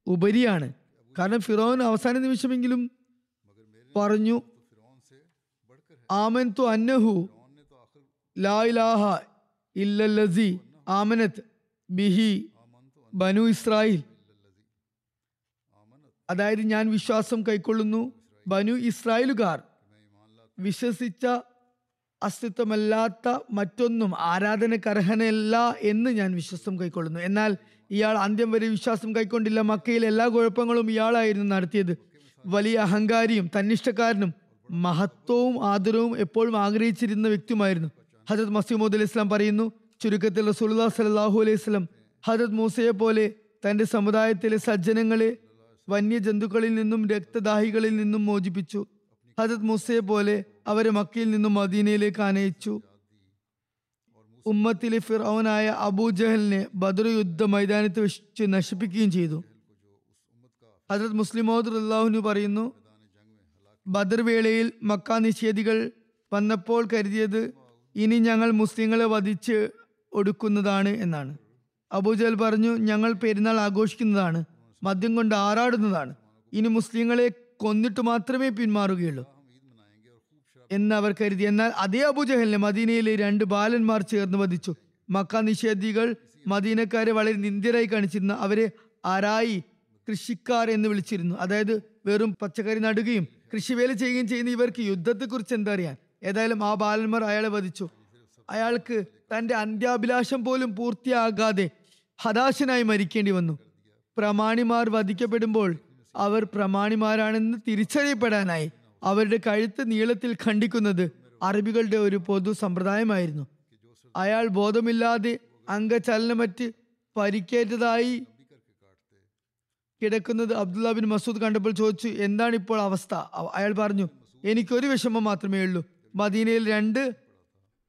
ഉപരിയാണ്. കാരണം ഫിറോൻ അവസാന നിമിഷമെങ്കിലും പറഞ്ഞു ആമൻ അന്നഹു ലാ ഇലാഹ ഇല്ലല്ലസി ആമനത്ത് ബിഹി ബനു ഇസ്രായേൽ. അതായത് ഞാൻ വിശ്വാസം കൈക്കൊള്ളുന്നു ബനു ഇസ്രായേലുകാർ വിശ്വസിച്ച അസ്തിത്വമല്ലാത്ത മറ്റൊന്നും ആരാധനക്കർഹനല്ല എന്ന് ഞാൻ വിശ്വാസം കൈക്കൊള്ളുന്നു. എന്നാൽ ഇയാൾ അന്ത്യം വരെ വിശ്വാസം കൈക്കൊണ്ടില്ല. മക്കയിൽ എല്ലാ കുഴപ്പങ്ങളും ഇയാളായിരുന്നു നടത്തിയത്. വലിയ അഹങ്കാരിയും തന്നിഷ്ടക്കാരനും മഹത്വവും ആദരവും എപ്പോഴും ആഗ്രഹിച്ചിരുന്ന വ്യക്തിയുമായിരുന്നു. ഹജത് മസീമോദ് അലൈഹി ഇസ്ലാം പറയുന്നു ചുരുക്കത്തിൽ റസൂലുല്ലാ സലാഹു അലൈഹി സ്വലം ഹജത് മൂസയെ പോലെ തന്റെ സമുദായത്തിലെ സജ്ജനങ്ങളെ വന്യജന്തുക്കളിൽ നിന്നും രക്തദാഹികളിൽ നിന്നും മോചിപ്പിച്ചു. ഹജത് മൂസയെ പോലെ അവരെ മക്കയിൽ നിന്നും മദീനയിലേക്ക് ആനയിച്ചു ഉമ്മത്തിലെ അബൂ ജഹലിനെ ബദർ യുദ്ധ മൈതാനത്ത് വെച്ച് നശിപ്പിക്കുകയും ചെയ്തു. ഹജരത് മുസ്ലിമോദ് അള്ളാഹുനു പറയുന്നു ബദർ വേളയിൽ മക്ക നിഷേധികൾ വന്നപ്പോൾ കരുതിയത് ഇനി ഞങ്ങൾ മുസ്ലിങ്ങളെ വധിച്ച് ഒടുക്കുന്നതാണ് എന്നാണ്. അബൂജൽ പറഞ്ഞു ഞങ്ങൾ പെരുന്നാൾ ആഘോഷിക്കുന്നതാണ്. മദ്യം കൊണ്ട് ആറാടുന്നതാണ് ഇനി മുസ്ലിങ്ങളെ കൊന്നിട്ട് മാത്രമേ പിന്മാറുകയുള്ളൂ. എന്ന് അവർ കരുതി. എന്നാൽ അതേ അബുജഹലിനെ മദീനയിലെ രണ്ട് ബാലന്മാർ ചേർന്ന് വധിച്ചു. മക്ക നിഷേധികൾ മദീനക്കാരെ വളരെ നിന്ദ്യരായി കാണിച്ചിരുന്നു അവരെ ആരായി കൃഷിക്കാർ എന്ന് വിളിച്ചിരുന്നു. അതായത് വെറും പച്ചക്കറി നടുകയും കൃഷിവേല ചെയ്യുകയും ചെയ്യുന്ന ഇവർക്ക് യുദ്ധത്തെക്കുറിച്ച് എന്താ അറിയാൻ? ഏതായാലും ആ ബാലന്മാർ അയാളെ വധിച്ചു. അയാൾക്ക് തന്റെ അന്ത്യാഭിലാഷം പോലും പൂർത്തിയാകാതെ ഹതാശനായി മരിക്കേണ്ടി വന്നു. പ്രമാണിമാർ വധിക്കപ്പെടുമ്പോൾ അവർ പ്രമാണിമാരാണെന്ന് തിരിച്ചറിയപ്പെടാനായി അവരുടെ കഴുത്ത് നീളത്തിൽ ഖണ്ഡിക്കുന്നത് അറബികളുടെ ഒരു പൊതു സമ്പ്രദായമായിരുന്നു. അയാൾ ബോധമില്ലാതെ അംഗചലനമറ്റ് പരിക്കേറ്റതായി കിടക്കുന്നത് അബ്ദുല്ല ബിൻ മസൂദ് കണ്ടപ്പോൾ ചോദിച്ചു എന്താണ് ഇപ്പോൾ അവസ്ഥ അയാൾ പറഞ്ഞു എനിക്കൊരു വിഷമം മാത്രമേ ഉള്ളൂ. മദീനയിൽ രണ്ട്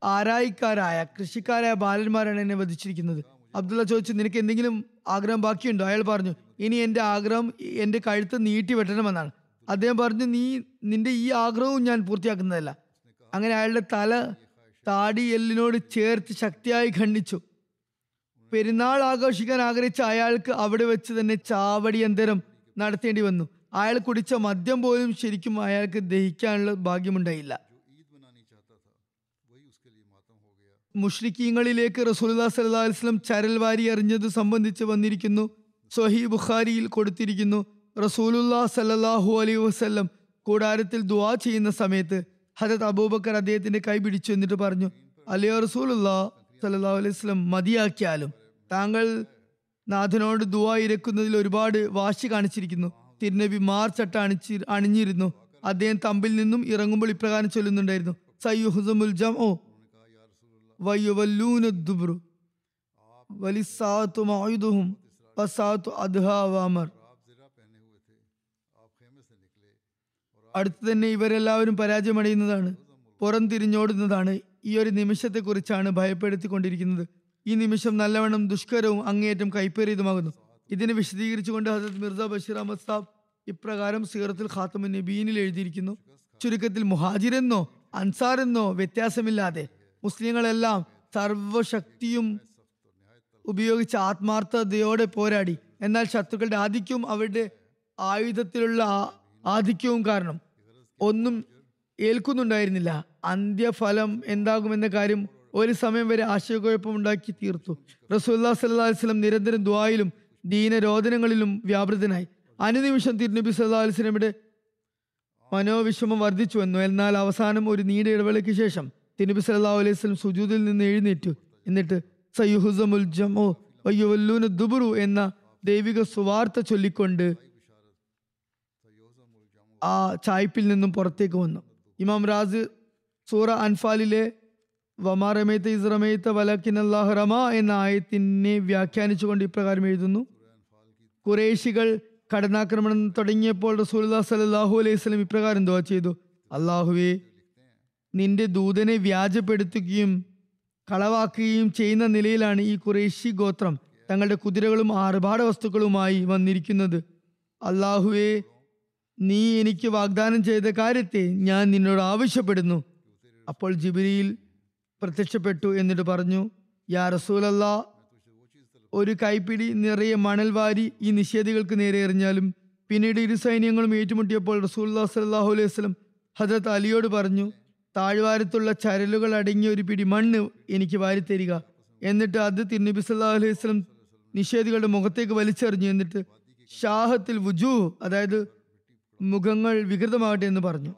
ആരായിക്കാരായ കൃഷിക്കാരായ ബാലന്മാരാണ് എന്നെ വധിച്ചിരിക്കുന്നത്. അബ്ദുള്ള ചോദിച്ചു നിനക്ക് എന്തെങ്കിലും ആഗ്രഹം ബാക്കിയുണ്ടോ. അയാൾ പറഞ്ഞു ഇനി എന്റെ ആഗ്രഹം എന്റെ കഴുത്ത് നീട്ടി വെട്ടണമെന്നാണ്. അദ്ദേഹം പറഞ്ഞു നീ നിന്റെ ഈ ആഗ്രഹവും ഞാൻ പൂർത്തിയാക്കുന്നതല്ല. അങ്ങനെ അയാളുടെ തല താടി എല്ലിനോട് ചേർത്ത് ശക്തിയായി ഖണ്ഡിച്ചു. പെരുന്നാൾ ആഘോഷിക്കാൻ ആഗ്രഹിച്ച അയാൾക്ക് അവിടെ വെച്ച് തന്നെ ചാവടി ചാവടിയന്തരം നടത്തേണ്ടി വന്നു. അയാൾ കുടിച്ച മദ്യം പോലും ശരിക്കും അയാൾക്ക് ദഹിക്കാനുള്ള ഭാഗ്യമുണ്ടായില്ല. മുഷ്രിക്കീങ്ങളിലേക്ക് റസൂലുല്ലാ അലൈഹി വസല്ലം ചരൽ വാരി എറിഞ്ഞത് സംബന്ധിച്ച് വന്നിരിക്കുന്നു. സ്വഹീഹ് ബുഖാരിയിൽ കൊടുത്തിരിക്കുന്നു. റസൂലുല്ലാ സല്ലല്ലാഹു അലൈഹി വസല്ലം കൂടാരത്തിൽ ദുആ ചെയ്യുന്ന സമയത്ത് ഹജത് അബൂബക്കർ അദ്ദേഹത്തിന്റെ കൈ പിടിച്ചു എന്നിട്ട് പറഞ്ഞു അലി റസൂലുല്ലാ സല്ലല്ലാഹു അലൈഹി വസല്ലം മതിയാക്കിയാലും താങ്കൾ നാഥനോട് ദുആ ഇരക്കുന്നതിൽ ഒരുപാട് വാശി കാണിച്ചിരിക്കുന്നു. തിരുനബി മാർച്ചട്ട അണിച്ചി അണിഞ്ഞിരുന്നു. അദ്ദേഹം തമ്പിൽ നിന്നും ഇറങ്ങുമ്പോൾ ഇപ്രകാരം ചൊല്ലുന്നുണ്ടായിരുന്നു. സയ്യുഹുസമുൽ ജംഉ വയുവല്ലൂന ദുബ്രു. വലിസാത്തു മൗദുഹും വസാത്തു അദ്ഹാവാമർ അടുത്ത് തന്നെ ഇവരെല്ലാവരും പരാജയമടയുന്നതാണ് പുറം തിരിഞ്ഞോടുന്നതാണ് ഈ ഒരു നിമിഷത്തെക്കുറിച്ചാണ് ഭയപ്പെടുത്തിക്കൊണ്ടിരിക്കുന്നത്. ഈ നിമിഷം നല്ലവണ്ണം ദുഷ്കരവും അങ്ങേയറ്റം കൈപ്പേറിയതുമാകുന്നു. ഇതിനെ വിശദീകരിച്ചുകൊണ്ട് ഹസരത് മിർസ ബഷീർ അഹമ്മദ് സാബ് ഇപ്രകാരം സീറത്തുൽ ഖാത്തമു നബീനിൽ എഴുതിയിരിക്കുന്നു ചുരുക്കത്തിൽ മുഹാജിരെന്നോ അൻസാർ എന്നോ വ്യത്യാസമില്ലാതെ മുസ്ലിങ്ങളെല്ലാം സർവശക്തിയും ഉപയോഗിച്ച് ആത്മാർത്ഥതയോടെ പോരാടി. എന്നാൽ ശത്രുക്കളുടെ ആധിക്യവും അവരുടെ ആയുധത്തിലുള്ള ആധിക്യവും കാരണം ഒന്നും ഏൽക്കുന്നുണ്ടായിരുന്നില്ല. അന്ത്യഫലം എന്താകുമെന്ന കാര്യം ഒരു സമയം വരെ ആശയക്കുഴപ്പമുണ്ടാക്കി തീർത്തു. റസൂല്ലാ സല്ലാ വസ്ലം നിരന്തരം ദ്വായിലും ദീനരോധനങ്ങളിലും വ്യാപൃതനായി. അനുനിമിഷം തിരുനബി സല്ലാ വസ്ലമിയുടെ മനോവിഷമം വർദ്ധിച്ചു വന്നു എന്നാൽ അവസാനം ഒരു നീണ്ട ഇടവേളയ്ക്ക് ശേഷം തിരുനബി സല്ലല്ലാഹു അലൈഹി വസല്ലം സുജൂദിൽ നിന്ന് എഴുന്നേറ്റു. എന്നിട്ട് സയ്യുഹുസമുൽ ജമോ വയ്യുവല്ലൂന ദുബുറു എന്ന ദൈവിക സുവാർത്ത ചൊല്ലിക്കൊണ്ട് ആ ചായ്പിൽ നിന്നും പുറത്തേക്ക് വന്നു. ഇമാം റാസ് സൂറ അൻഫാലിലെ ഇസ്റമേത്ത വലക്കിൻ അല്ലാഹ് റമ എന്ന ആയത്തിനെ വ്യാഖ്യാനിച്ചുകൊണ്ട് ഇപ്രകാരം എഴുതുന്നു. കുറേശികൾ കടനാക്രമണം തുടങ്ങിയപ്പോൾ റസൂൽ സല്ലല്ലാഹു അലൈഹി സ്വലം ഇപ്രകാരം എന്തുവാ ചെയ്തു. അള്ളാഹുവേ നിന്റെ ദൂതനെ വ്യാജപ്പെടുത്തുകയും കളവാക്കുകയും ചെയ്യുന്ന നിലയിലാണ് ഈ കുറേശി ഗോത്രം തങ്ങളുടെ കുതിരകളും ആർഭാട വസ്തുക്കളുമായി വന്നിരിക്കുന്നത്. അള്ളാഹുവെ നീ എനിക്ക് വാഗ്ദാനം ചെയ്ത കാര്യത്തെ ഞാൻ നിന്നോട് ആവശ്യപ്പെടുന്നു. അപ്പോൾ ജിബിരിയിൽ പ്രത്യക്ഷപ്പെട്ടു എന്നിട്ട് പറഞ്ഞു യാ റസൂലല്ല ഒരു കൈപ്പിടി നിറയെ മണൽ വാരി ഈ നിഷേധികൾക്ക് നേരെ എറിഞ്ഞാലും പിന്നീട് ഇരു സൈന്യങ്ങളും ഏറ്റുമുട്ടിയപ്പോൾ റസൂല്ലാ സലാഹു അലൈഹി വസ്ലം ഹജരത്ത് അലിയോട് പറഞ്ഞു താഴ്വാരത്തുള്ള ചരലുകൾ അടങ്ങിയ ഒരു പിടി മണ്ണ് എനിക്ക് വാരിത്തരിക. എന്നിട്ട് അത് തിരുനബി സല്ലാ അലൈഹി വസ്ലം നിഷേധികളുടെ മുഖത്തേക്ക് വലിച്ചെറിഞ്ഞു. എന്നിട്ട് ഷാഹത്തിൽ വുജു അതായത് മുഖങ്ങൾ വികൃതമാകട്ടെ എന്ന് പറഞ്ഞു.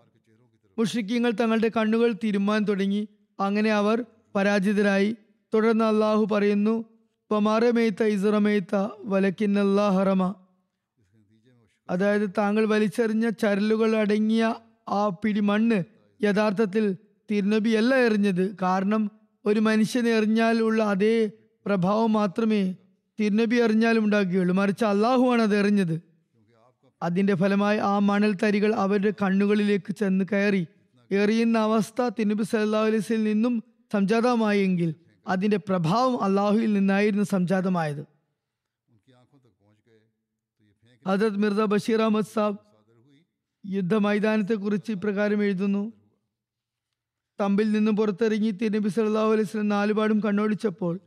മുഷ്രിക്കീങ്ങൾ തങ്ങളുടെ കണ്ണുകൾ തിരുമാൻ തുടങ്ങി. അങ്ങനെ അവർ പരാജിതരായി. തുടർന്ന് അള്ളാഹു പറയുന്നു പമാറമേത്ത ഇസുറമേത്ത വലക്കിന്നല്ലാഹറമ അതായത് താങ്കൾ വലിച്ചെറിഞ്ഞ ചരലുകൾ അടങ്ങിയ ആ പിടി മണ്ണ് യഥാർത്ഥത്തിൽ തിരുനബി അല്ല എറിഞ്ഞത്. കാരണം ഒരു മനുഷ്യനെ എറിഞ്ഞാൽ ഉള്ള അതേ പ്രഭാവം മാത്രമേ തിരുനബി എറിഞ്ഞാലും ഉണ്ടാക്കുകയുള്ളൂ മറിച്ച് അള്ളാഹുവാണ് അത് എറിഞ്ഞത്. അതിന്റെ ഫലമായി ആ മണൽ തരികൾ അവരുടെ കണ്ണുകളിലേക്ക് ചെന്ന് കയറി. എറിയുന്ന അവസ്ഥ തിരുനബി സല്ലാ വസല്ലമയിൽ നിന്നും സംജാതമായെങ്കിൽ അതിന്റെ പ്രഭാവം അള്ളാഹുവിൽ നിന്നായിരുന്നു സംജാതമായത്. അതത് മിർസ ബഷീർ അഹമ്മദ് സാബ് യുദ്ധ മൈതാനത്തെ കുറിച്ച് ഇപ്രകാരം എഴുതുന്നു. തമ്പിൽ നിന്ന് പുറത്തിറങ്ങി തിരുനബി അലൈഹി വസല്ലം നാലുപാടും കണ്ണോടിച്ചപ്പോൾ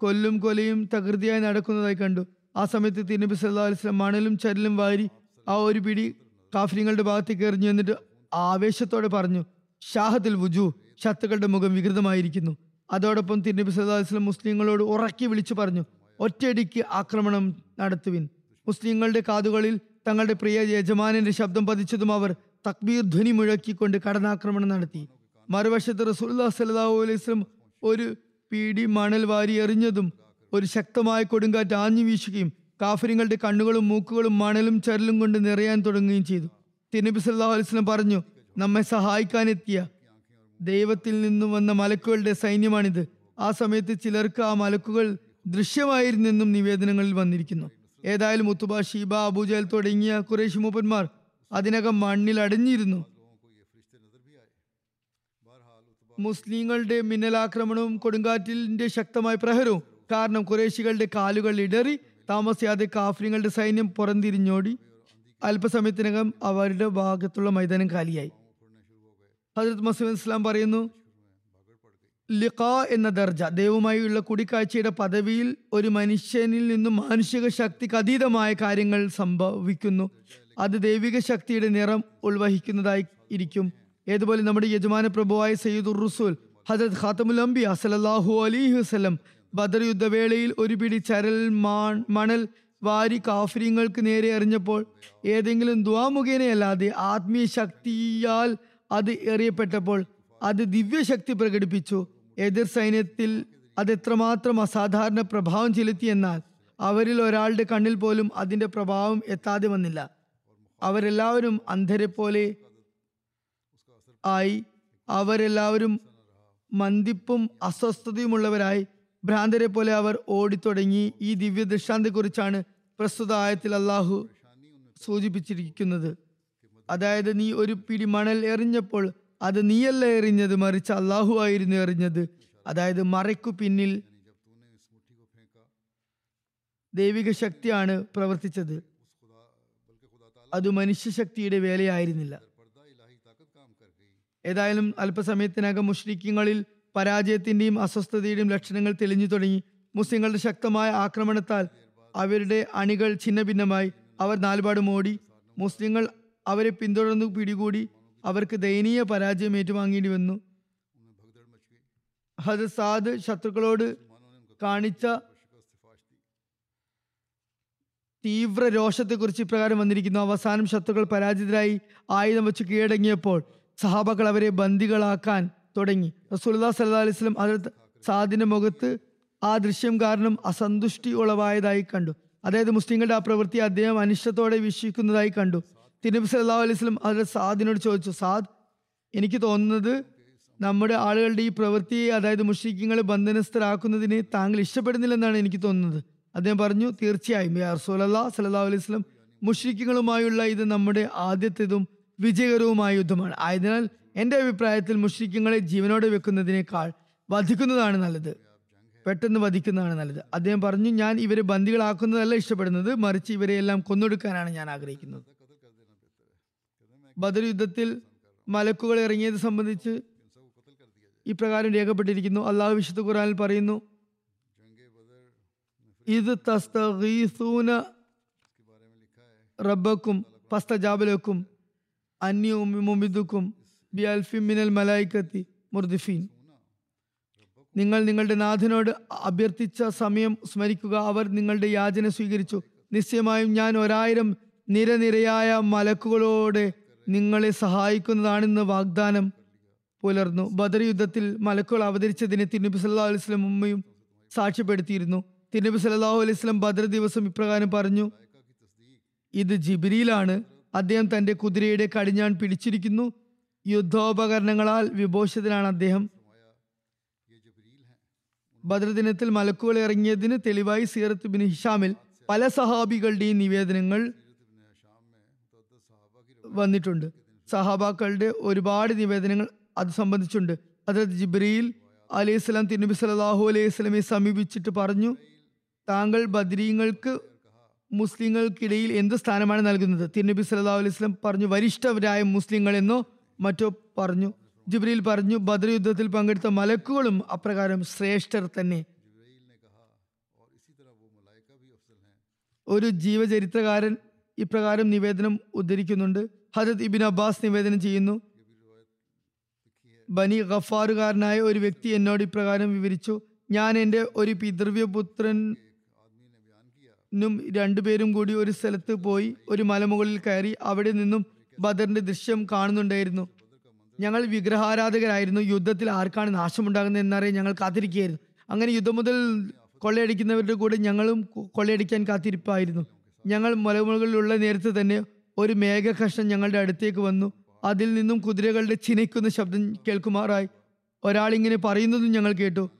കൊല്ലും കൊലയും തകൃതിയായി നടക്കുന്നതായി കണ്ടു. ആ സമയത്ത് തിരുനബി അലൈഹി വസല്ലം മണലും ചരലും വാരി ആ ഒരു പിടി കാഫര്യങ്ങളുടെ ഭാഗത്തേക്ക് എറിഞ്ഞു എന്നിട്ട് ആവേശത്തോടെ പറഞ്ഞു ഷാഹത്തിൽ വുജു ശത്രുക്കളുടെ മുഖം വികൃതമായിരിക്കുന്നു. അതോടൊപ്പം തിരുനബി അലൈഹി വസല്ലം മുസ്ലിങ്ങളോട് ഉറക്കി വിളിച്ചു പറഞ്ഞു ഒറ്റയടിക്ക് ആക്രമണം നടത്തുവിൻ. മുസ്ലിങ്ങളുടെ കാതുകളിൽ തങ്ങളുടെ പ്രിയ യജമാനന്റെ ശബ്ദം പതിച്ചതും അവർ തക്ബീർ ധ്വനി മുഴക്കിക്കൊണ്ട് കടന്നാക്രമണം നടത്തി. മറുവശത്ത് റസൂല്ലാ അലൈഹി വസല്ലം ഒരു പീടി മണൽ വാരി എറിഞ്ഞതും ഒരു ശക്തമായ കൊടുങ്കാറ്റ് ആഞ്ഞു വീശുകയും കാഫര്യങ്ങളുടെ കണ്ണുകളും മൂക്കുകളും മണലും ചരലും കൊണ്ട് നിറയാൻ തുടങ്ങുകയും ചെയ്തു. തിരുനബി സല്ലല്ലാഹു അലൈഹി സ്വലം പറഞ്ഞു നമ്മെ സഹായിക്കാനെത്തിയ ദൈവത്തിൽ നിന്നും വന്ന മലക്കുകളുടെ സൈന്യമാണിത്. ആ സമയത്ത് ചിലർക്ക് ആ മലക്കുകൾ ദൃശ്യമായിരുന്നെന്നും നിവേദനങ്ങളിൽ വന്നിരിക്കുന്നു. ഏതായാലും മുത്തുബ ഷീബ അബൂജൽ തുടങ്ങിയ കുറേശ് മൂപ്പന്മാർ അതിനകം മണ്ണിൽ അടഞ്ഞിരുന്നു. മുസ്ലിങ്ങളുടെ മിന്നലാക്രമണവും കൊടുങ്കാറ്റിന്റെ ശക്തമായ പ്രഹരവും. കാരണം കുറേശികളുടെ കാലുകൾ ഇടറി താമസിയാതെ കാഫ്രിങ്ങളുടെ സൈന്യം പുറംതിരിഞ്ഞോടി അല്പസമയത്തിനകം അവരുടെ ഭാഗത്തുള്ള മൈതാനം കാലിയായി ഹജരത് മസൂദ് ഇസ്ലാം പറയുന്നു ലിഖ എന്ന ദർജ ദൈവമായുള്ള കൂടിക്കാഴ്ചയുടെ പദവിയിൽ ഒരു മനുഷ്യനിൽ നിന്നും മാനുഷിക ശക്തിക്ക് അതീതമായ കാര്യങ്ങൾ സംഭവിക്കുന്നു. അത് ദൈവിക ശക്തിയുടെ നിറം ഉൾവഹിക്കുന്നതായി ഇരിക്കും. ഏതുപോലെ നമ്മുടെ യജമാന പ്രഭുവായ സയ്യിദുർ റസൂൽ ഹജത് ഖാത്തമുൽ അംബിയ അസലാഹു അലൈഹി വസല്ലം ബദർ യുദ്ധവേളയിൽ ഒരു പിടി ചരൽ മാൺ മണൽ വാരി കാഫര്യങ്ങൾക്ക് നേരെ എറിഞ്ഞപ്പോൾ ഏതെങ്കിലും ദ്വാമുഖേനയല്ലാതെ ആത്മീയ ശക്തിയാൽ അത് എറിയപ്പെട്ടപ്പോൾ അത് ദിവ്യശക്തി പ്രകടിപ്പിച്ചു. എതിർ സൈന്യത്തിൽ അത് എത്രമാത്രം അസാധാരണ പ്രഭാവം ചെലുത്തി എന്നാൽ അവരിൽ ഒരാളുടെ കണ്ണിൽ പോലും അതിന്റെ പ്രഭാവം എത്താതെ വന്നില്ല. അവരെല്ലാവരും അന്ധരെ പോലെ ആയി അവരെല്ലാവരും മന്ദിപ്പും അസ്വസ്ഥതയുമുള്ളവരായി ഭ്രാന്തരെ പോലെ അവർ ഓടിത്തുടങ്ങി ഈ ദിവ്യ ദൃഷ്ടാന്തെക്കുറിച്ചാണ് പ്രസ്തുത ആയത്തിൽ അള്ളാഹു സൂചിപ്പിച്ചിരിക്കുന്നത്. അതായത് നീ ഒരു പിടി മണൽ എറിഞ്ഞപ്പോൾ അത് നീയല്ല എറിഞ്ഞത് മറിച്ച് അള്ളാഹു ആയിരുന്നു എറിഞ്ഞത്. അതായത് മറയ്ക്കു പിന്നിൽ ദൈവിക ശക്തിയാണ് പ്രവർത്തിച്ചത്. അത് മനുഷ്യശക്തിയുടെ വേലയായിരുന്നില്ല. ഏതായാലും അല്പസമയത്തിനകം മുഷ്രിഖ്യങ്ങളിൽ പരാജയത്തിന്റെയും അസ്വസ്ഥതയുടെയും ലക്ഷണങ്ങൾ തെളിഞ്ഞു തുടങ്ങി. മുസ്ലിങ്ങളുടെ ശക്തമായ ആക്രമണത്താൽ അവരുടെ അണികൾ ഛിന്നഭിന്നമായി. അവർ നാലുപാടും ഓടി മുസ്ലിങ്ങൾ അവരെ പിന്തുടർന്നു പിടികൂടി. അവർക്ക് ദയനീയ പരാജയം ഏറ്റുവാങ്ങേണ്ടി വന്നു. സാദ് ശത്രുക്കളോട് കാണിച്ച തീവ്ര രോഷത്തെക്കുറിച്ച് ഇപ്രകാരം വന്നിരിക്കുന്നു. അവസാനം ശത്രുക്കൾ പരാജിതരായി ആയുധം വെച്ച് കീഴടങ്ങിയപ്പോൾ സഹാബകൾ അവരെ ബന്ദികളാക്കാൻ തുടങ്ങി. റസൂൽദാ സല്ലാ അലൈഹി സ്വലം അതിർത്ത് സാദിന്റെ മുഖത്ത് ആ ദൃശ്യം കാരണം അസന്തുഷ്ടി ഉളവായതായി കണ്ടു. അതായത് മുസ്ലിങ്ങളുടെ ആ പ്രവൃത്തി അദ്ദേഹം അനിഷ്ടത്തോടെ വീക്ഷിക്കുന്നതായി കണ്ടു. തിരുനബി സല്ലാ അലൈഹി സ്വലം അതിൽ സാദിനോട് ചോദിച്ചു സാദ് എനിക്ക് തോന്നുന്നത് നമ്മുടെ ആളുകളുടെ ഈ പ്രവൃത്തിയെ അതായത് മുഷ്രിഖ്യങ്ങളെ ബന്ധനസ്ഥരാക്കുന്നതിനെ താങ്കൾ ഇഷ്ടപ്പെടുന്നില്ലെന്നാണ് എനിക്ക് തോന്നുന്നത്. അദ്ദേഹം പറഞ്ഞു തീർച്ചയായും യാ റസൂലല്ലാ സല്ലാ അലൈഹി സ്വലം മുഷ്രിഖ്യങ്ങളുമായുള്ള ഇത് നമ്മുടെ ആദ്യത്തേതും വിജയകരവുമായ യുദ്ധമാണ്. ആയതിനാൽ എന്റെ അഭിപ്രായത്തിൽ മുഷ്രിക്കങ്ങളെ ജീവനോടെ വെക്കുന്നതിനേക്കാൾ വധിക്കുന്നതാണ് നല്ലത്. പെട്ടെന്ന് വധിക്കുന്നതാണ് നല്ലത്. അദ്ദേഹം പറഞ്ഞു ഞാൻ ഇവരെ ബന്ദികളാക്കുന്നതല്ല ഇഷ്ടപ്പെടുന്നത് മറിച്ച് ഇവരെ എല്ലാം കൊന്നൊടുക്കാനാണ് ഞാൻ ആഗ്രഹിക്കുന്നത്. ബദർ യുദ്ധത്തിൽ മലക്കുകൾ ഇറങ്ങിയത് സംബന്ധിച്ച് ഇപ്രകാരം രേഖപ്പെട്ടിരിക്കുന്നു. അള്ളാഹു വിശുദ്ധ ഖുറാനിൽ പറയുന്നു ഇത് തസ്തഗീസൂന റബ്ബക്കും മലായിക്കത്തി മുർദിഫീൻ. നിങ്ങൾ നിങ്ങളുടെ നാഥനോട് അഭ്യർത്ഥിച്ച സമയം സ്മരിക്കുക. അവർ നിങ്ങളുടെ യാചന സ്വീകരിച്ചു. നിശ്ചയമായും ഞാൻ ഒരായിരം നിരനിരയായ മലക്കുകളോടെ നിങ്ങളെ സഹായിക്കുന്നതാണെന്ന് വാഗ്ദാനം പുലർന്നു. ബദർ യുദ്ധത്തിൽ മലക്കുകൾ അവതരിച്ചതിന് തിരുനബി സല്ലാ അലൈഹി സ്വലം ഉമ്മയും സാക്ഷ്യപ്പെടുത്തിയിരുന്നു. തിരുനബി സല്ലാഹു അലൈഹി സ്വലം ബദർ ദിവസം ഇപ്രകാരം പറഞ്ഞു ഇത് ജിബിരിയിലാണ് അദ്ദേഹം തന്റെ കുതിരയുടെ കടിഞ്ഞാൺ പിടിച്ചിരിക്കുന്നു. യുദ്ധോപകരണങ്ങളാൽ വിഭോഷത്തിലാണ് അദ്ദേഹം. ബദർ ദിനത്തിൽ മലക്കുകൾ ഇറങ്ങിയതിന് തെളിവായി സീറത്ത് ബിൻ ഹിഷാമിൽ പല സഹാബികളുടെയും നിവേദനങ്ങൾ വന്നിട്ടുണ്ട്. സഹാബാക്കളുടെ ഒരുപാട് നിവേദനങ്ങൾ അത് സംബന്ധിച്ചുണ്ട്. അതായത് ജിബ്രീൽ അലൈഹി സ്വലാം തിരുനബി സലാഹു അലൈഹി സ്വലമെ സമീപിച്ചിട്ട് പറഞ്ഞു താങ്കൾ ബദ്രീങ്ങൾക്ക് മുസ്ലിങ്ങൾക്കിടയിൽ എന്ത് സ്ഥാനമാണ് നൽകുന്നത്? തിരുനബി സല്ലാ അലൈഹി സ്വലം പറഞ്ഞു വരിഷ്ഠരായ മുസ്ലിങ്ങൾ എന്നോ മറ്റോ പറഞ്ഞു. ജിബ്രീൽ പറഞ്ഞു ബദർ യുദ്ധത്തിൽ പങ്കെടുത്ത മലക്കുകളും അപ്രകാരം ശ്രേഷ്ഠർ തന്നെ. ഒരു ജീവചരിത്രകാരൻ ഇപ്രകാരം നിവേദനം ഉദ്ധരിക്കുന്നുണ്ട്. ഹജത് ഇബിൻ അബ്ബാസ് നിവേദനം ചെയ്യുന്നു ബനി ഗഫാറുകാരനായ ഒരു വ്യക്തി എന്നോട് ഇപ്രകാരം വിവരിച്ചു ഞാൻ എന്റെ ഒരു പിതൃവ്യപുത്രനും രണ്ടുപേരും കൂടി ഒരു സ്ഥലത്ത് പോയി ഒരു മലമുകളിൽ കയറി അവിടെ നിന്നും ബദറിന്റെ ദൃശ്യം കാണുന്നുണ്ടായിരുന്നു. ഞങ്ങൾ വിഗ്രഹാരാധകരായിരുന്നു. യുദ്ധത്തിൽ ആർക്കാണ് നാശമുണ്ടാകുന്നത് എന്നറിയാൻ ഞങ്ങൾ കാത്തിരിക്കുകയായിരുന്നു. അങ്ങനെ യുദ്ധം മുതൽ കൊള്ളയടിക്കുന്നവരുടെ കൂടെ ഞങ്ങളും കൊള്ളയടിക്കാൻ കാത്തിരിപ്പായിരുന്നു. ഞങ്ങൾ മലമുകളിലുള്ള നേരത്തെ തന്നെ ഒരു മേഘകഷ്ണം ഞങ്ങളുടെ അടുത്തേക്ക് വന്നു. അതിൽ നിന്നും കുതിരകളുടെ ചിനയ്ക്കുന്ന ശബ്ദം കേൾക്കുമാറായി. ഒരാളിങ്ങനെ പറയുന്നതും ഞങ്ങൾ കേട്ടു.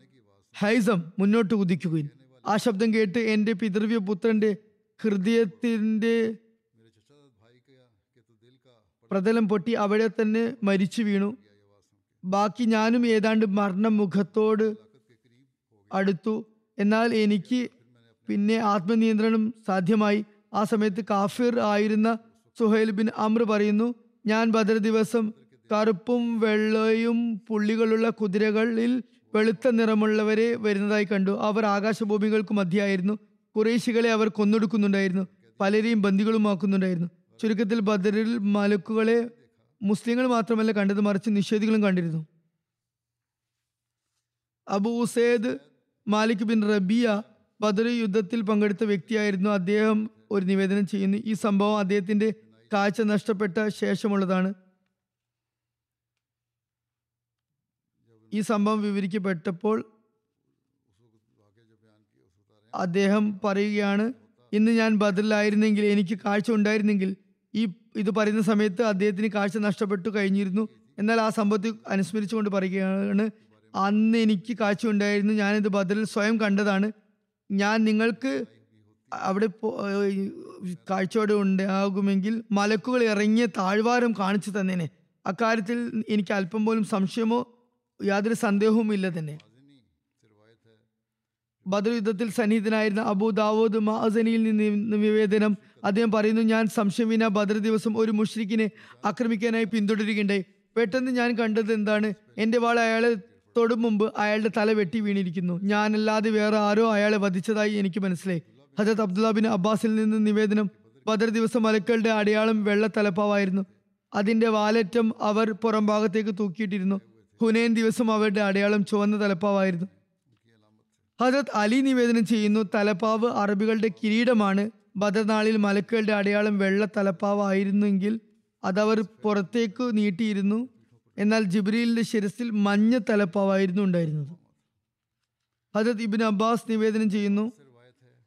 ഹൈസം മുന്നോട്ട് കുതിക്കുകയും. ആ ശബ്ദം കേട്ട് എന്റെ പിതൃവ്യ പുത്രന്റെ ഹൃദയത്തിന്റെ പ്രതലം പൊട്ടി അവിടെ തന്നെ മരിച്ചു വീണു. ബാക്കി ഞാനും ഏതാണ്ട് മരണമുഖത്തോട് അടുത്തു. എന്നാൽ എനിക്ക് പിന്നെ ആത്മനിയന്ത്രണം സാധ്യമായി. ആ സമയത്ത് കാഫിർ ആയിരുന്ന സുഹൈൽ ബിൻ അമ്ര പറയുന്നു ഞാൻ ബദർ ദിവസം കറുപ്പും വെള്ളയും പുള്ളികളുള്ള കുതിരകളിൽ വെളുത്ത നിറമുള്ളവരെ വരുന്നതായി കണ്ടു. അവർ ആകാശഭൂമികൾക്ക് മധ്യയായിരുന്നു. കുറേശികളെ അവർ കൊന്നൊടുക്കുന്നുണ്ടായിരുന്നു. പലരെയും ബന്ദികളുമാക്കുന്നുണ്ടായിരുന്നു. ചുരുക്കത്തിൽ ബദറിൽ മലക്കുകളെ മുസ്ലിങ്ങൾ മാത്രമല്ല കണ്ടത് മറിച്ച് നിഷേധികളും കണ്ടിരുന്നു. Abu Usaid Malik bin Rabia Badr യുദ്ധത്തിൽ പങ്കെടുത്ത വ്യക്തിയായിരുന്നു. അദ്ദേഹം ഒരു നിവേദനം ചെയ്യുന്നു. ഈ സംഭവം അദ്ദേഹത്തിന്റെ കാഴ്ച നഷ്ടപ്പെട്ട ശേഷമുള്ളതാണ്. ഈ സംഭവം വിവരിക്കപ്പെട്ടപ്പോൾ അദ്ദേഹം പറയുകയാണ് ഇന്ന് ഞാൻ ബദറിലായിരുന്നെങ്കിൽ എനിക്ക് കാഴ്ച ഉണ്ടായിരുന്നെങ്കിൽ ഈ ഇത് പറയുന്ന സമയത്ത് അദ്ദേഹത്തിന് കാഴ്ച നഷ്ടപ്പെട്ടു കഴിഞ്ഞിരുന്നു. എന്നാൽ ആ സംഭവത്തെ അനുസ്മരിച്ചുകൊണ്ട് പറയുകയാണ് അന്ന് എനിക്ക് കാഴ്ച ഉണ്ടായിരുന്നു ഞാനിത് ബദറിൽ സ്വയം കണ്ടതാണ്. ഞാൻ നിങ്ങൾക്ക് അവിടെ കാഴ്ചയോടെ ഉണ്ടാകുമെങ്കിൽ മലക്കുകൾ ഇറങ്ങിയ താഴ്വാരം കാണിച്ചു തന്നേനെ. അക്കാര്യത്തിൽ എനിക്ക് അല്പം പോലും സംശയമോ യാതൊരു സന്ദേഹവും ഇല്ല തന്നെ. ബദർ യുദ്ധത്തിൽ സന്നിഹിതനായിരുന്ന അബു ദാവൂദ് മഅസനിയിൽ നിന്ന് നിവേദനം അദ്ദേഹം പറയുന്നു ഞാൻ സംശയമിന ബദർ ദിവസം ഒരു മുഷ്രിഖിനെ ആക്രമിക്കാനായി പിന്തുടരുകയുണ്ടായി. പെട്ടെന്ന് ഞാൻ കണ്ടത് എന്താണ്? എന്റെ വാൾ അയാളെ തൊടും മുമ്പ് അയാളുടെ തല വെട്ടി വീണിരിക്കുന്നു. ഞാനല്ലാതെ വേറെ ആരോ അയാളെ വധിച്ചതായി എനിക്ക് മനസ്സിലായി. ഹജത് അബ്ദുല്ല ബിൻ അബ്ബാസിൽ നിന്ന് നിവേദനം. ബദർ ദിവസം മലക്കളുടെ അടയാളം വെള്ള തലപ്പാവായിരുന്നു. അതിന്റെ വാലറ്റം അവർ പുറം ഭാഗത്തേക്ക് തൂക്കിയിട്ടിരുന്നു. ഹുനൈൻ ദിവസം അവരുടെ അടയാളം ചുവന്ന തലപ്പാവായിരുന്നു. ഹജത് അലി നിവേദനം ചെയ്യുന്നു തലപ്പാവ് അറബികളുടെ കിരീടമാണ്. ബദർനാളിൽ മലക്കുകളുടെ അടയാളം വെള്ള തലപ്പാവായിരുന്നെങ്കിൽ അതവർ പുറത്തേക്ക് നീട്ടിയിരുന്നു. എന്നാൽ ജിബ്രീലിന്റെ ശിരസിൽ മഞ്ഞ തലപ്പാവായിരുന്നു ഉണ്ടായിരുന്നത്. ഹജത് ഇബിൻ അബ്ബാസ് നിവേദനം ചെയ്യുന്നു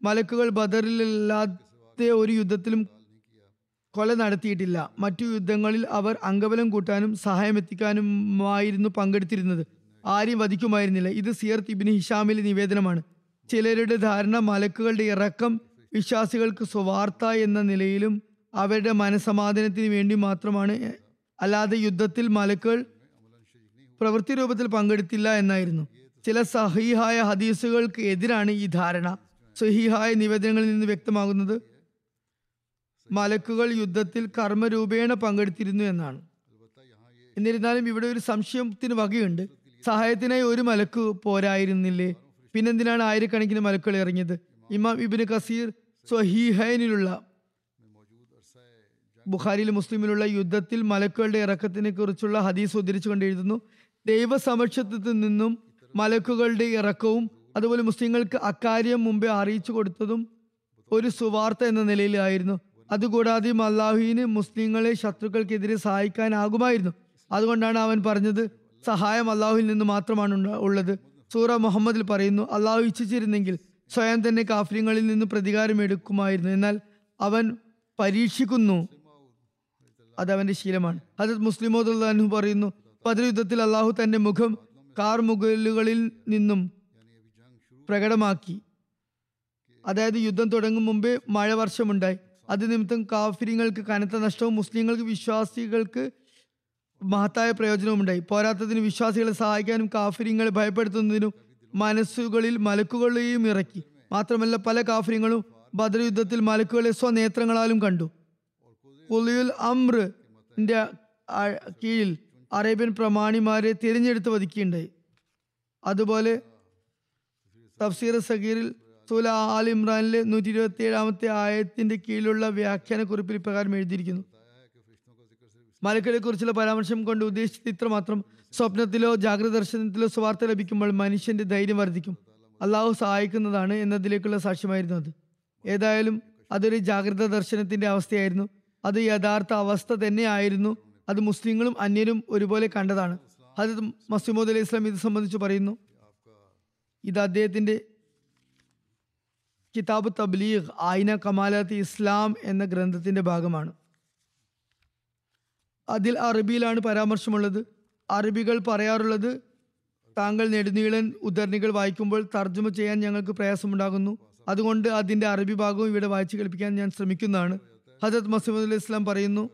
മലക്കുകൾ ബദറിലല്ലാത്ത ഒരു യുദ്ധത്തിലും കൊല നടത്തിയിട്ടില്ല. മറ്റു യുദ്ധങ്ങളിൽ അവർ അംഗബലം കൂട്ടാനും സഹായമെത്തിക്കാനുമായിരുന്നു പങ്കെടുത്തിരുന്നത്. ആരെയും വധിക്കുമായിരുന്നില്ല. ഇത് സിയർത്ത് ഇബിന് ഹിഷാമിലെ നിവേദനമാണ്. ചിലരുടെ ധാരണ മലക്കുകളുടെ ഇറക്കം വിശ്വാസികൾക്ക് സ്വാർത്ഥ എന്ന നിലയിലും അവരുടെ മനസമാധാനത്തിന് വേണ്ടി മാത്രമാണ്. അല്ലാതെ യുദ്ധത്തിൽ മലക്കുകൾ പ്രവൃത്തി രൂപത്തിൽ പങ്കെടുത്തില്ല എന്നായിരുന്നു. ചില സഹീഹായ ഹദീസുകൾക്ക് എതിരാണ് ഈ ധാരണ. സഹീഹായ നിവേദനങ്ങളിൽ നിന്ന് വ്യക്തമാകുന്നത് മലക്കുകൾ യുദ്ധത്തിൽ കർമ്മരൂപേണ പങ്കെടുത്തിരുന്നു എന്നാണ്. എന്നിരുന്നാലും ഇവിടെ ഒരു സംശയത്തിന് വകയുണ്ട്. സഹായത്തിനായി ഒരു മലക്ക് പോരായിരുന്നില്ലേ? പിന്നെന്തിനാണ് ആയിരക്കണക്കിന് മലക്കുകൾ ഇറങ്ങിയത്? ഇമാം ഇബിന് കസീർ സ്വഹീഹൈനിലുള്ള ബുഖാരിയിൽ മുസ്ലിമിലുള്ള യുദ്ധത്തിൽ മലക്കുകളുടെ ഇറക്കത്തിനെ കുറിച്ചുള്ള ഹദീസ് ഉദ്ധരിച്ചുകൊണ്ട് എഴുതുന്നു. ദൈവസമക്ഷത്വത്തിൽ നിന്നും മലക്കുകളുടെ ഇറക്കവും അതുപോലെ മുസ്ലിങ്ങൾക്ക് അക്കാര്യം മുമ്പേ അറിയിച്ചു കൊടുത്തതും ഒരു സുവാർത്ത എന്ന നിലയിലായിരുന്നു. അതുകൂടാതെയും അള്ളാഹുവിന് മുസ്ലിങ്ങളെ ശത്രുക്കൾക്കെതിരെ സഹായിക്കാനാകുമായിരുന്നു. അതുകൊണ്ടാണ് അവൻ പറഞ്ഞത് സഹായം അള്ളാഹുവിൽ നിന്ന് മാത്രമാണ് ഉള്ളത്. സൂറ മുഹമ്മദിൽ പറയുന്നു അള്ളാഹു ഇച്ഛിച്ചിരുന്നെങ്കിൽ സ്വയം തന്നെ കാഫര്യങ്ങളിൽ നിന്ന് പ്രതികാരം എടുക്കുമായിരുന്നു. എന്നാൽ അവൻ പരീക്ഷിക്കുന്നു. അത് അവന്റെ ശീലമാണ്. ഹജത് മുസ്ലിമോദ് പറയുന്നു ബദർ യുദ്ധത്തിൽ അള്ളാഹു തന്റെ മുഖം കാർ മുകളിലുകളിൽ നിന്നും പ്രകടമാക്കി. അതായത് യുദ്ധം തുടങ്ങും മുമ്പേ മഴ വർഷമുണ്ടായി അത് നിമിത്തം കാഫിര്യങ്ങൾക്ക് കനത്ത നഷ്ടവും മുസ്ലിങ്ങൾക്ക് വിശ്വാസികൾക്ക് മഹത്തായ പ്രയോജനവും ഉണ്ടായി പോരാത്തതിന് വിശ്വാസികളെ സഹായിക്കാനും കാഫിര്യങ്ങളെ ഭയപ്പെടുത്തുന്നതിനും മനസ്സുകളിൽ മലക്കുകളെയും ഇറക്കി. മാത്രമല്ല പല കാഫിര്യങ്ങളും ബദർ യുദ്ധത്തിൽ മലക്കുകളെ സ്വനേത്രങ്ങളാലും കണ്ടു. ഉലിയുൽ അമ്രിന്റെ കീഴിൽ അറേബ്യൻ പ്രമാണിമാരെ തിരഞ്ഞെടുത്ത് വധിക്കുകയുണ്ടായി. അതുപോലെ തഫ്സീർ സഗീറിൽ സൂല ആൽ ഇമ്രാനിലെ നൂറ്റി ഇരുപത്തി ഏഴാമത്തെ ആയത്തിന്റെ കീഴിലുള്ള വ്യാഖ്യാന കുറിപ്പിൽ ഇപ്രകാരം എഴുതിയിരിക്കുന്നു. മലക്കളെ കുറിച്ചുള്ള പരാമർശം കൊണ്ട് ഉദ്ദേശിച്ചത് ഇത്ര മാത്രം സ്വപ്നത്തിലോ ജാഗ്രത ദർശനത്തിലോ സ്വാർത്ഥ ലഭിക്കുമ്പോൾ മനുഷ്യന്റെ ധൈര്യം വർദ്ധിക്കും. അള്ളാഹു സഹായിക്കുന്നതാണ് എന്നതിലേക്കുള്ള സാക്ഷ്യമായിരുന്നു അത്. ഏതായാലും അതൊരു ജാഗ്രത ദർശനത്തിന്റെ അവസ്ഥയായിരുന്നു. അത് യഥാർത്ഥ അവസ്ഥ തന്നെയായിരുന്നു. അത് മുസ്ലിങ്ങളും അന്യരും ഒരുപോലെ കണ്ടതാണ്. അത് മസീമോദ് അലൈഹി ഇസ്ലാം ഇത് സംബന്ധിച്ച് പറയുന്നു. ഇത് അദ്ദേഹത്തിന്റെ കിതാബ് തബ്ലീഗ് ആയിന കമാലാത്ത് ഇസ്ലാം എന്ന ഗ്രന്ഥത്തിന്റെ ഭാഗമാണ്. അതിൽ അറബിയിലാണ് പരാമർശമുള്ളത്. അറബികൾ പറയാറുള്ളത് താങ്കൾ നെടുനീളൻ ഉദ്ധരണികൾ വായിക്കുമ്പോൾ തർജമ ചെയ്യാൻ ഞങ്ങൾക്ക് പ്രയാസമുണ്ടാകുന്നു. അതുകൊണ്ട് അതിന്റെ അറബി ഭാഗവും ഇവിടെ വായിച്ചു കേൾപ്പിക്കാൻ ഞാൻ ശ്രമിക്കുന്നതാണ്. ഹജത് അലൈഹി ഇസ്ലാം പറയുന്നു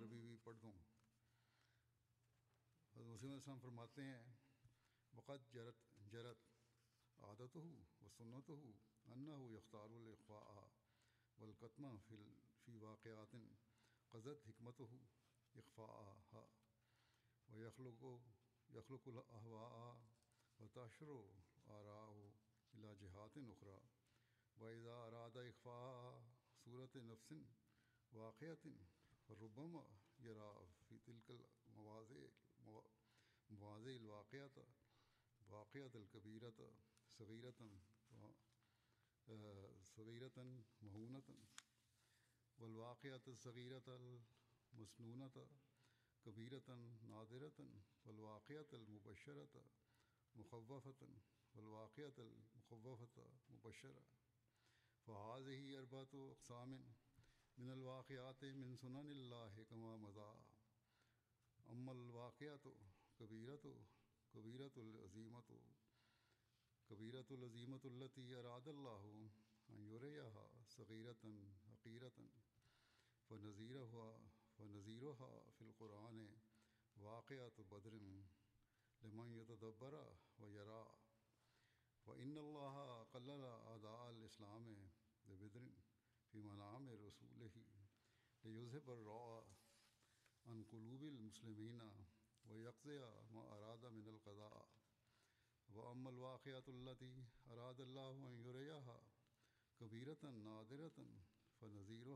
یخلق الحوا و تاشر و آرا ہو الا جہات نخرا باعض ارادہ اخوا صورت نفسن واقعتن ربم یرا فی تلکل مواضع مواضع الواقعت واقعت القبیرت صغیرتن صغیرتن مہونتن والواقعت الصغیرت المسنونت كبيرة نادرة والواقعة المبشرة مخوفة والواقعة المخوفة مبشرة. فهذه أربعة أقسام من الواقعات من سنن الله كما مضى. أما الواقعة كبيرة كبيرة العظيمة كبيرة العظيمة التي أراد الله أن يريها صغيرة حقيرة و نظیر و حافل قرآن واقعات بدر لمایتبرا و یرا و ان اللہ قل ادا الاسلام بدرن فی منام رسول ہی یوزب الرا ان قلوب المسلمین و یکزیہ ما ارادہ من القضاء و ام الواقعات التی اراد اللہ یوریہ کبیرتاً، نادرتاً فنظیر و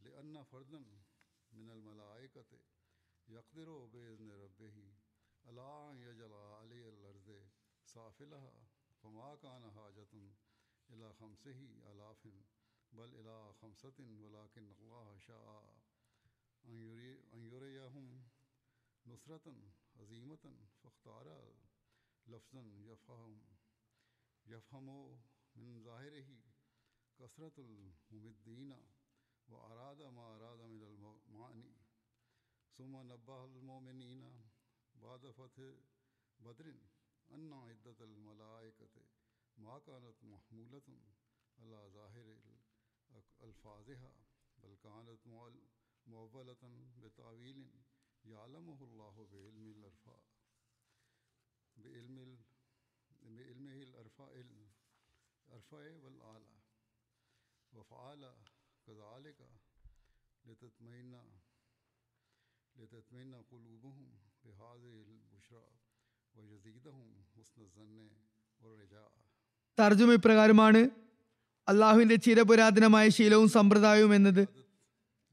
لأن فردا من الملائكة يقدر بإذن ربه ألا ہی اللہ یجلا علی الرض فما كان حاجتن إلى خمسه ہی بل إلى خمسة ولكن الله شاء أن يريهم عظیمتاً عظيمة فاختار لفظا يفهم يفهم من ظاهره ہی کثرت المدینہ وأراد ما أراد من المعاني ثم نبه المؤمنين بعد فتح بدر أن عدة الملائكة ما كانت محمولة على ظاهر ألفاظها بل كانت مؤولة بتأويل يعلمه الله بعلم الأرفاء بعلم. بعلمه الأرفاء الأرفاء والآلة وفعل തർജുമ ഇപ്രകാരമാണ് അള്ളാഹുവിന്റെ ചിരപുരാതനമായ ശീലവും സമ്പ്രദായവും എന്നത്.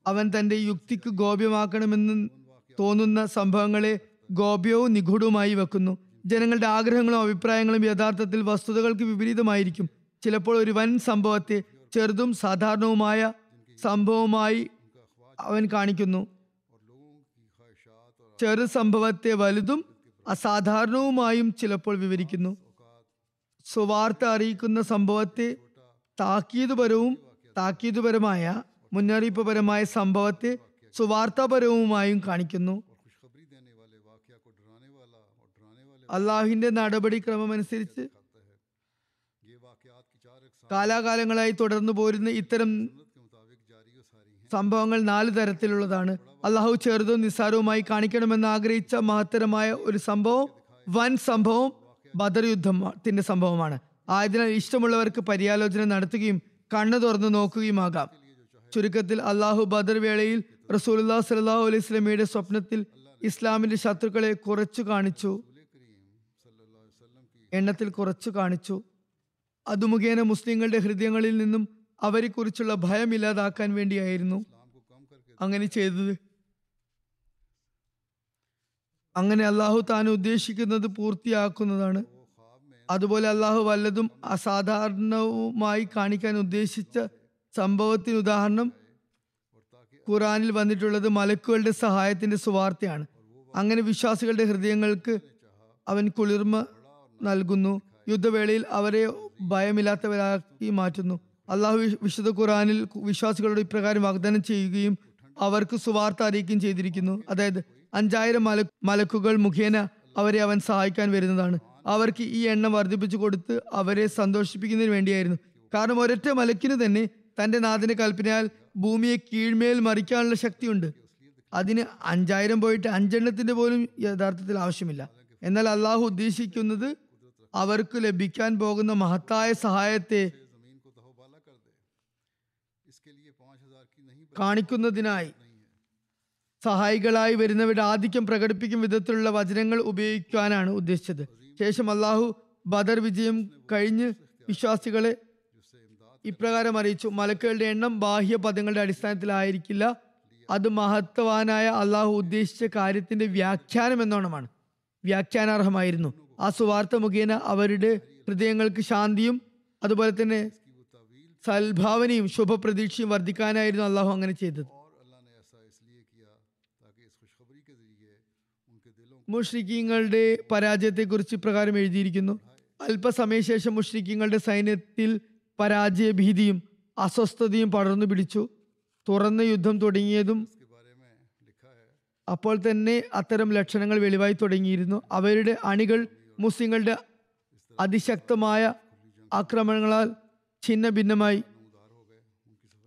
അവൻ തന്റെ യുക്തിക്ക് ഗോപ്യമാക്കണമെന്ന് തോന്നുന്ന സംഭവങ്ങളെ ഗോപ്യവും നിഗൂഢവുമായി വെക്കുന്നു. ജനങ്ങളുടെ ആഗ്രഹങ്ങളും അഭിപ്രായങ്ങളും യഥാർത്ഥത്തിൽ വസ്തുതകൾക്ക് വിപരീതമായിരിക്കും. ചിലപ്പോൾ ഒരു വൻ സംഭവത്തെ ചെറുതും സാധാരണവുമായ സംഭവമായി അവൻ കാണിക്കുന്നു. ചെറു സംഭവത്തെ വലുതും അസാധാരണവുമായും ചിലപ്പോൾ വിവരിക്കുന്നു. സുവാർത്ത അറിയിക്കുന്ന സംഭവത്തെ താക്കീതുപരവും താക്കീതുപരമായ മുന്നറിയിപ്പുപരമായ സംഭവത്തെ സുവാർത്താപരവുമായും കാണിക്കുന്നു. അള്ളാഹുവിന്റെ നടപടിക്രമമനുസരിച്ച് കാലാകാലങ്ങളായി തുടർന്നു പോരുന്ന ഇത്തരം സംഭവങ്ങൾ നാല് തരത്തിലുള്ളതാണ്. അള്ളാഹു ചെറുതും നിസ്സാരവുമായി കാണിക്കണമെന്ന് ആഗ്രഹിച്ച മഹത്തരമായ ഒരു സംഭവം വൻ സംഭവം ബദർ യുദ്ധത്തിന്റെ സംഭവമാണ്. ആയതിനാൽ ഇഷ്ടമുള്ളവർക്ക് പര്യാലോചന നടത്തുകയും കണ്ണു തുറന്നു നോക്കുകയുമാകാം. ചുരുക്കത്തിൽ അള്ളാഹു ബദർ വേളയിൽ റസൂലുല്ലാ സലാഹു അലൈഹി സ്വലമിയുടെ സ്വപ്നത്തിൽ ഇസ്ലാമിന്റെ ശത്രുക്കളെ കുറച്ചു കാണിച്ചു. എണ്ണത്തിൽ കുറച്ചു കാണിച്ചു. അതുമുഖേന മുസ്ലിങ്ങളുടെ ഹൃദയങ്ങളിൽ നിന്നും അവരെക്കുറിച്ചുള്ള ഭയം ഇല്ലാതാക്കാൻ വേണ്ടിയായിരുന്നു അങ്ങനെ ചെയ്തത്. അങ്ങനെ അള്ളാഹു താൻ ഉദ്ദേശിക്കുന്നത് പൂർത്തിയാക്കുന്നതാണ്. അതുപോലെ അള്ളാഹു വല്ലതും അസാധാരണവുമായി കാണിക്കാൻ ഉദ്ദേശിച്ച സംഭവത്തിന് ഉദാഹരണം ഖുറാനിൽ വന്നിട്ടുള്ളത് മലക്കുകളുടെ സഹായത്തിന്റെ സുവാർത്തയാണ്. അങ്ങനെ വിശ്വാസികളുടെ ഹൃദയങ്ങൾക്ക് അവൻ കുളിർമ നൽകുന്നു. യുദ്ധവേളയിൽ അവരെ ഭയമില്ലാത്തവരാക്കി മാറ്റുന്നു. അള്ളാഹു വിശുദ്ധ ഖുറാനിൽ വിശ്വാസികളോട് ഇപ്രകാരം വാഗ്ദാനം ചെയ്യുകയും അവർക്ക് സുവാർത്ത അറിയിക്കുകയും ചെയ്തിരിക്കുന്നു. അതായത് അഞ്ചായിരം മല മലക്കുകൾ മുഖേന അവരെ അവൻ സഹായിക്കാൻ വരുന്നതാണ്. അവർക്ക് ഈ എണ്ണം വർദ്ധിപ്പിച്ചു കൊടുത്ത് അവരെ സന്തോഷിപ്പിക്കുന്നതിന് വേണ്ടിയായിരുന്നു. കാരണം ഒരൊറ്റ മലക്കിന് തന്നെ തന്റെ നാഥിനെ കൽപ്പനയാൽ ഭൂമിയെ കീഴ്മേൽ മറിക്കാനുള്ള ശക്തിയുണ്ട്. അതിന് അഞ്ചായിരം പോയിട്ട് അഞ്ചെണ്ണത്തിന്റെ പോലും യഥാർത്ഥത്തിൽ ആവശ്യമില്ല. എന്നാൽ അള്ളാഹു ഉദ്ദേശിക്കുന്നത് അവർക്ക് ലഭിക്കാൻ പോകുന്ന മഹത്തായ സഹായത്തെ കാണിക്കുന്നതിനായി സഹായികളായി വരുന്നവരുടെ ആധിക്യം പ്രകടിപ്പിക്കും വിധത്തിലുള്ള വചനങ്ങൾ ഉപയോഗിക്കാനാണ് ഉദ്ദേശിച്ചത്. ശേഷം അള്ളാഹു ബദർ വിജയം കഴിഞ്ഞ് വിശ്വാസികളെ ഇപ്രകാരം അറിയിച്ചു. മലക്കുകളുടെ എണ്ണം ബാഹ്യ പദങ്ങളുടെ അടിസ്ഥാനത്തിലായിരിക്കില്ല. അത് മഹത്വവാനായ അള്ളാഹു ഉദ്ദേശിച്ച കാര്യത്തിന്റെ വ്യാഖ്യാനം എന്നോണമാണ്. വ്യാഖ്യാനാർഹമായിരുന്നു. ആ സുവാർത്ത മുഖേന അവരുടെ ഹൃദയങ്ങൾക്ക് ശാന്തിയും അതുപോലെ തന്നെ സൽഭാവനയും ശുഭപ്രതീക്ഷയും വർദ്ധിക്കാനായിരുന്നു അള്ളാഹു അങ്ങനെ ചെയ്തത്. മുഷ്രിഖീങ്ങളുടെ പരാജയത്തെക്കുറിച്ച് പ്രകാരം എഴുതിയിരിക്കുന്നു. അല്പസമയശേഷം മുഷ്രിഖിങ്ങളുടെ സൈന്യത്തിൽ പരാജയഭീതിയും അസ്വസ്ഥതയും പടർന്നു പിടിച്ചു. തുറന്ന യുദ്ധം തുടങ്ങിയതും അപ്പോൾ തന്നെ അത്തരം ലക്ഷണങ്ങൾ വെളിവായി തുടങ്ങിയിരുന്നു. അവരുടെ അണികൾ മുസ്ലിങ്ങളുടെ അതിശക്തമായ ആക്രമണങ്ങളാൽ ഛിന്ന ഭിന്നമായി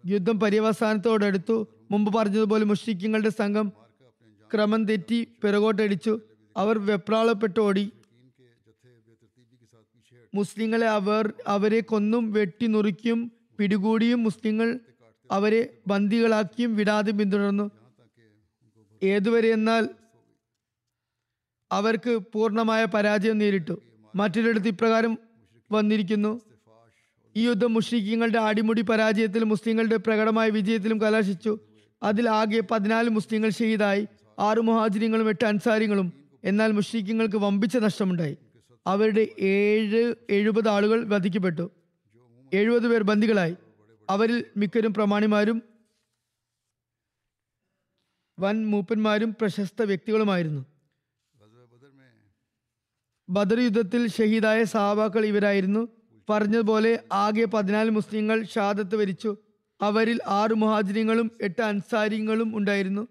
യുദ്ധം പര്യവസാനത്തോടടുത്തു. മുമ്പ് പറഞ്ഞതുപോലെ മുഷ്ടിക്കങ്ങളുടെ സംഘം ക്രമം തെറ്റി പിറകോട്ടടിച്ചു. അവർ വെപ്രാളപ്പെട്ട് ഓടി മുസ്ലിങ്ങളെ അവർ അവരെ കൊന്നും വെട്ടി നുറുക്കിയും പിടികൂടിയും മുസ്ലിങ്ങൾ അവരെ ബന്ദികളാക്കിയും വിടാതെ പിന്തുടർന്നു. ഏതുവരെ എന്നാൽ അവർക്ക് പൂർണമായ പരാജയം നേരിട്ടു. മറ്റൊരിടത്ത് ഇപ്രകാരം വന്നിരിക്കുന്നു. ഈ യുദ്ധം മുഷ്രീഖിങ്ങളുടെ അടിമുടി പരാജയത്തിൽ മുസ്ലിങ്ങളുടെ പ്രകടമായ വിജയത്തിലും കലാശിച്ചു. അതിൽ ആകെ പതിനാല് മുസ്ലിങ്ങൾ ഷഹീദായി ആറു മുഹാജിനങ്ങളും എട്ട് അൻസാരിങ്ങളും എന്നാൽ മുഷ്രീഖിങ്ങൾക്ക് വമ്പിച്ച നഷ്ടമുണ്ടായി. അവരുടെ ഏഴ് എഴുപത് ആളുകൾ വധിക്കപ്പെട്ടു. എഴുപത് പേർ ബന്ദികളായി. അവരിൽ മിക്കരും പ്രമാണിമാരും വൻ മൂപ്പന്മാരും പ്രശസ്ത വ്യക്തികളുമായിരുന്നു. ബദർ യുദ്ധത്തിൽ ഷഹീദായ സഹാബാക്കൾ ഇവരായിരുന്നു. പറഞ്ഞതുപോലെ ആകെ പതിനാല് മുസ്ലിങ്ങൾ ഷാദത്ത് വരിച്ചു. അവരിൽ ആറ് മുഹാജിരിങ്ങളും എട്ട് അൻസാരിങ്ങളും ഉണ്ടായിരുന്നു.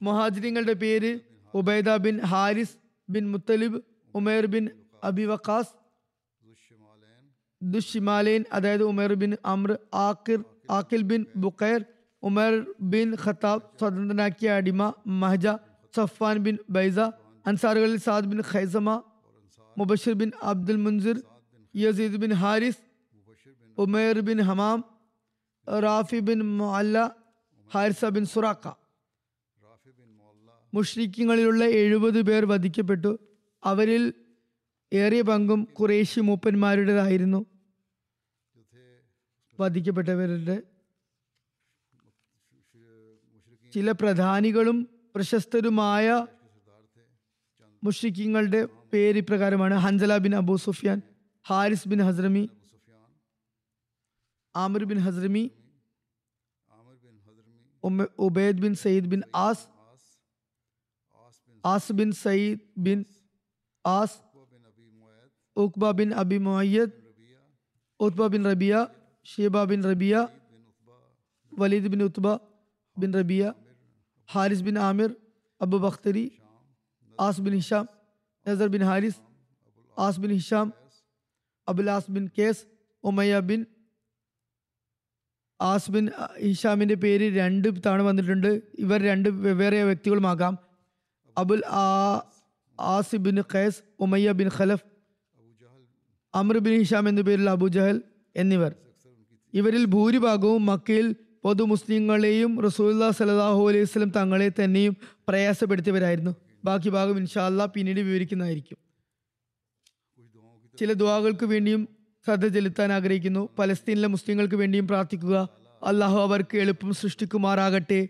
മുഹാജിരിങ്ങളുടെ പേര് Ubaida bin Haris bin Muttalib Umair bin Abi Waqqas ദുഷിമാലയൻ അതായത് Umair bin Amr Aqir Aqil bin Bukhair Umar bin Khattab സ്വതന്ത്രനാക്കിയ അടിമ മഹജ Safan bin ബൈസ അൻസാറുകളിൽ Saad bin Khaisama Mubashir bin Abdul Munzir Yazid bin Haris Umair bin Hamam Rafi bin Malla Harisa bin സുറാക്ക മുഷ്രിഖ്യങ്ങളിലുള്ള എഴുപത് പേർ വധിക്കപ്പെട്ടു. അവരിൽ ഏറിയ പങ്കും കുറേശി മൂപ്പന്മാരുടേതായിരുന്നു. വധിക്കപ്പെട്ടവരുടെ ചില പ്രധാനികളും പ്രശസ്തരുമായ മുഷ്രിഖ്യങ്ങളുടെ പേര് ഇപ്രകാരമാണ്. Hanzala bin Abu Sufyan Haris bin Hazrami Amir bin Hazrami Ubaid bin Sayyid bin As As bin Sayyid bin As Uqba bin Abi Moyyad Utba bin Rabia Shaiba bin Rabia Walid bin Utba bin Rabia Haris bin Amir Abu Bakhtari As bin Hisham Nasr bin Haris As bin Hisham Abul As bin Qais Umayya bin As bin ഇഷാമിന്റെ പേര് രണ്ട് തവണ വന്നിട്ടുണ്ട്. ഇവർ രണ്ട് വെവ്വേറെ വ്യക്തികളുമാകാം. അബുൽ ആ As bin Qais Umayya bin Khalaf Amr bin Hisham എന്ന പേരിൽ അബുജഹൽ എന്നിവർ. ഇവരിൽ ഭൂരിഭാഗവും മക്കയിൽ പൊതു മുസ്ലിങ്ങളെയും റസൂല്ലാ സലാഹു അലൈഹി സ്വലം തങ്ങളെ തന്നെയും പ്രയാസപ്പെടുത്തിയവരായിരുന്നു. ബാക്കി ഭാഗം ഇൻഷാല്ല പിന്നീട് വിവരിക്കുന്നതായിരിക്കും. ചില ദുവാകൾക്ക് വേണ്ടിയും ശ്രദ്ധ ചെലുത്താൻ ആഗ്രഹിക്കുന്നു. പലസ്തീനിലെ മുസ്ലിങ്ങൾക്ക് വേണ്ടിയും പ്രാർത്ഥിക്കുക. അള്ളാഹു അവർക്ക് എളുപ്പം സൃഷ്ടിക്കുമാറാകട്ടെ.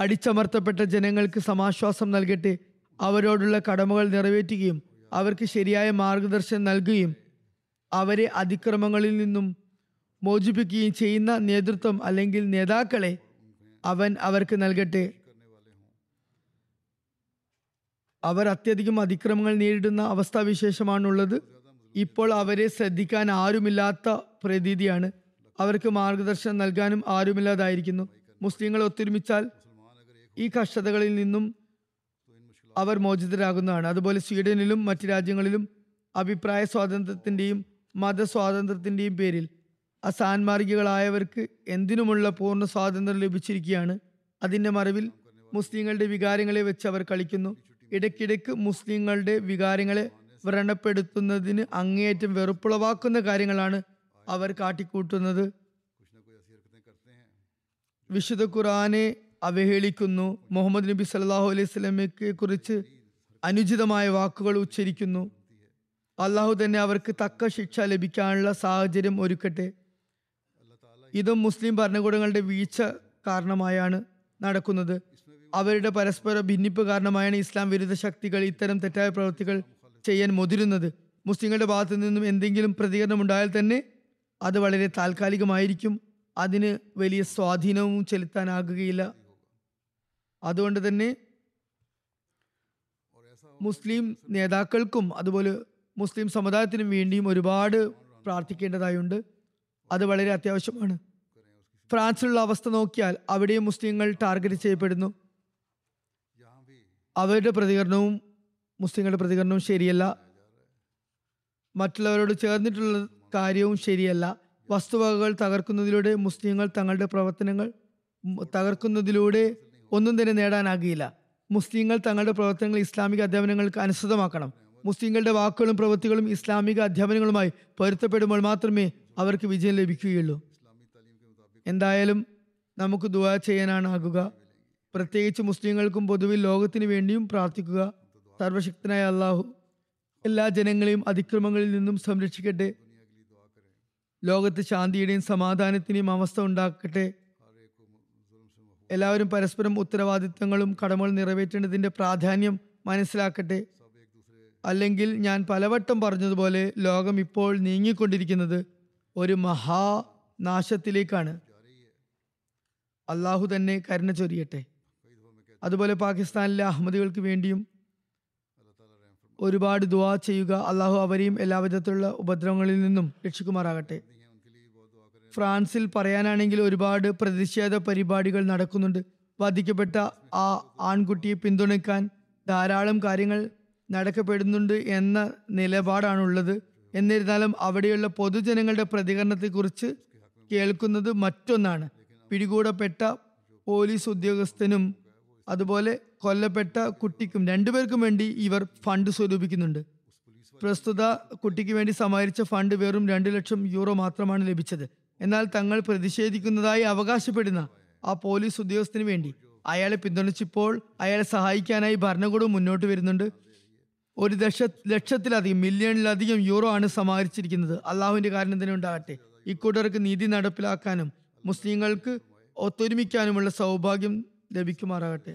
അടിച്ചമർത്തപ്പെട്ട ജനങ്ങൾക്ക് സമാശ്വാസം നൽകട്ടെ. അവരോടുള്ള കടമകൾ നിറവേറ്റുകയും അവർക്ക് ശരിയായ മാർഗദർശനം നൽകുകയും അവരെ അതിക്രമങ്ങളിൽ നിന്നും മോചിപ്പിക്കുകയും ചെയ്യുന്ന നേതൃത്വം അല്ലെങ്കിൽ നേതാക്കളെ അവൻ അവർക്ക് നൽകട്ടെ. അവർ അത്യധികം അതിക്രമങ്ങൾ നേരിടുന്ന അവസ്ഥാവിശേഷമാണുള്ളത്. ഇപ്പോൾ അവരെ ശ്രദ്ധിക്കാൻ ആരുമില്ലാത്ത പ്രതീതിയാണ്. അവർക്ക് മാർഗദർശനം നൽകാനും ആരുമില്ലാതായിരിക്കുന്നു. മുസ്ലിങ്ങൾ ഒത്തൊരുമിച്ചാൽ ഈ കഷ്ടതകളിൽ നിന്നും അവർ മോചിതരാകുന്നതാണ്. അതുപോലെ സ്വീഡനിലും മറ്റു രാജ്യങ്ങളിലും അഭിപ്രായ സ്വാതന്ത്ര്യത്തിന്റെയും മതസ്വാതന്ത്ര്യത്തിന്റെയും പേരിൽ അസാൻമാർഗികളായവർക്ക് എന്തിനുമുള്ള പൂർണ സ്വാതന്ത്ര്യം ലഭിച്ചിരിക്കുകയാണ്. അതിന്റെ മറവിൽ മുസ്ലിങ്ങളുടെ വികാരങ്ങളെ വെച്ച് അവർ കളിക്കുന്നു. ഇടയ്ക്കിടയ്ക്ക് മുസ്ലിങ്ങളുടെ വികാരങ്ങളെ വ്രണപ്പെടുത്തുന്നതിന് അങ്ങേയറ്റം വെറുപ്പുളവാക്കുന്ന കാര്യങ്ങളാണ് അവർ കാട്ടിക്കൂട്ടുന്നത്. വിശുദ്ധ ഖുറാനെ അവഹേളിക്കുന്നു. മുഹമ്മദ് നബി സല്ലാഹു അലൈഹി സ്വലമയ്ക്ക് കുറിച്ച് അനുചിതമായ വാക്കുകൾ ഉച്ചരിക്കുന്നു. അള്ളാഹു തന്നെ അവർക്ക് തക്ക ശിക്ഷ ലഭിക്കാനുള്ള സാഹചര്യം ഒരുക്കട്ടെ. ഇതും മുസ്ലിം ഭരണകൂടങ്ങളുടെ വീഴ്ച കാരണമായാണ് നടക്കുന്നത്. അവരുടെ പരസ്പര ഭിന്നിപ്പ് കാരണമായാണ് ഇസ്ലാം വിരുദ്ധ ശക്തികൾ ഇത്തരം തെറ്റായ പ്രവൃത്തികൾ ചെയ്യാൻ മുതിരുന്നത്. മുസ്ലിങ്ങളുടെ ഭാഗത്തു നിന്നും എന്തെങ്കിലും പ്രതികരണം ഉണ്ടായാൽ തന്നെ അത് വളരെ താൽക്കാലികമായിരിക്കും. അതിന് വലിയ സ്വാധീനവും ചെലുത്താനാകുകയില്ല. അതുകൊണ്ട് തന്നെ മുസ്ലിം നേതാക്കൾക്കും അതുപോലെ മുസ്ലിം സമുദായത്തിനും വേണ്ടിയും ഒരുപാട് പ്രാർത്ഥിക്കേണ്ടതായുണ്ട്. അത് വളരെ അത്യാവശ്യമാണ്. ഫ്രാൻസിലുള്ള അവസ്ഥ നോക്കിയാൽ അവിടെയും മുസ്ലിങ്ങൾ ടാർഗറ്റ് ചെയ്യപ്പെടുന്നു. അവരുടെ പ്രതികരണവും മുസ്ലിങ്ങളുടെ പ്രതികരണവും ശരിയല്ല. മറ്റുള്ളവരോട് ചേർന്നിട്ടുള്ള കാര്യവും ശരിയല്ല. വസ്തുവകകൾ തകർക്കുന്നതിലൂടെ മുസ്ലിങ്ങൾ തങ്ങളുടെ പ്രവർത്തനങ്ങൾ തകർക്കുന്നതിലൂടെ ഒന്നും തന്നെ നേടാനാകില്ല മുസ്ലിങ്ങൾ തങ്ങളുടെ പ്രവർത്തനങ്ങൾ ഇസ്ലാമിക അധ്യാപനങ്ങൾക്ക് അനുസൃതമാക്കണം. മുസ്ലിങ്ങളുടെ വാക്കുകളും പ്രവൃത്തികളും ഇസ്ലാമിക അധ്യാപനങ്ങളുമായി പൊരുത്തപ്പെടുമ്പോൾ മാത്രമേ അവർക്ക് വിജയം ലഭിക്കുകയുള്ളൂ. എന്തായാലും നമുക്ക് ദുവാ ചെയ്യാനാണ് ആകുക. പ്രത്യേകിച്ച് മുസ്ലിങ്ങൾക്കും പൊതുവിൽ ലോകത്തിനു വേണ്ടിയും പ്രാർത്ഥിക്കുക. സർവശക്തനായ അള്ളാഹു എല്ലാ ജനങ്ങളെയും അതിക്രമങ്ങളിൽ നിന്നും സംരക്ഷിക്കട്ടെ. ലോകത്ത് ശാന്തിയുടെയും സമാധാനത്തിന്റെയും അവസ്ഥ ഉണ്ടാക്കട്ടെ. എല്ലാവരും പരസ്പരം ഉത്തരവാദിത്തങ്ങളും കടമകൾ നിറവേറ്റേണ്ടതിന്റെ പ്രാധാന്യം മനസ്സിലാക്കട്ടെ. അല്ലെങ്കിൽ ഞാൻ പലവട്ടം പറഞ്ഞതുപോലെ ലോകം ഇപ്പോൾ നീങ്ങിക്കൊണ്ടിരിക്കുന്നത് ഒരു മഹാ നാശത്തിലേക്കാണ്. അള്ളാഹു തന്നെ കരുണ ചൊരിയട്ടെ. അതുപോലെ പാകിസ്ഥാനിലെ അഹമ്മദികൾക്ക് വേണ്ടിയും ഒരുപാട് ദുവാ ചെയ്യുക അള്ളാഹു അവരെയും എല്ലാവിധത്തിലുള്ള ഉപദ്രവങ്ങളിൽ നിന്നും രക്ഷിക്കുമാറാകട്ടെ. ഫ്രാൻസിൽ പറയാനാണെങ്കിൽ ഒരുപാട് പ്രതിഷേധ പരിപാടികൾ നടക്കുന്നുണ്ട്. വധിക്കപ്പെട്ട ആ ആൺകുട്ടിയെ പിന്തുണയ്ക്കാൻ ധാരാളം കാര്യങ്ങൾ നടക്കപ്പെടുന്നുണ്ട് എന്ന നിലപാടാണുള്ളത്. എന്നിരുന്നാലും അവിടെയുള്ള പൊതുജനങ്ങളുടെ പ്രതികരണത്തെക്കുറിച്ച് കേൾക്കുന്നത് മറ്റൊന്നാണ്. പിടികൂടപ്പെട്ട പോലീസ് ഉദ്യോഗസ്ഥനും അതുപോലെ കൊല്ലപ്പെട്ട കുട്ടിക്കും രണ്ടുപേർക്കും വേണ്ടി ഇവർ ഫണ്ട് സ്വരൂപിക്കുന്നുണ്ട്. പ്രസ്തുത കുട്ടിക്ക് വേണ്ടി സമാഹരിച്ച ഫണ്ട് വെറും രണ്ടു ലക്ഷം യൂറോ മാത്രമാണ് ലഭിച്ചത്. എന്നാൽ തങ്ങൾ പ്രതിഷേധിക്കുന്നതായി അവകാശപ്പെടുന്ന ആ പോലീസ് ഉദ്യോഗസ്ഥന് വേണ്ടി അയാളെ പിന്തുണച്ചിപ്പോൾ അയാളെ സഹായിക്കാനായി ഭരണകൂടം മുന്നോട്ട് വരുന്നുണ്ട്. ഒരു ദശ ലക്ഷത്തിലധികം മില്യണിലധികം യൂറോ ആണ് സമാഹരിച്ചിരിക്കുന്നത്. അള്ളാഹുവിന്റെ കാരണം തന്നെ ഉണ്ടാകട്ടെ. ഇക്കൂട്ടർക്ക് നീതി നടപ്പിലാക്കാനും മുസ്ലിങ്ങൾക്ക് ഒത്തൊരുമിക്കാനുമുള്ള സൗഭാഗ്യം ലഭിക്കുമാറാകട്ടെ.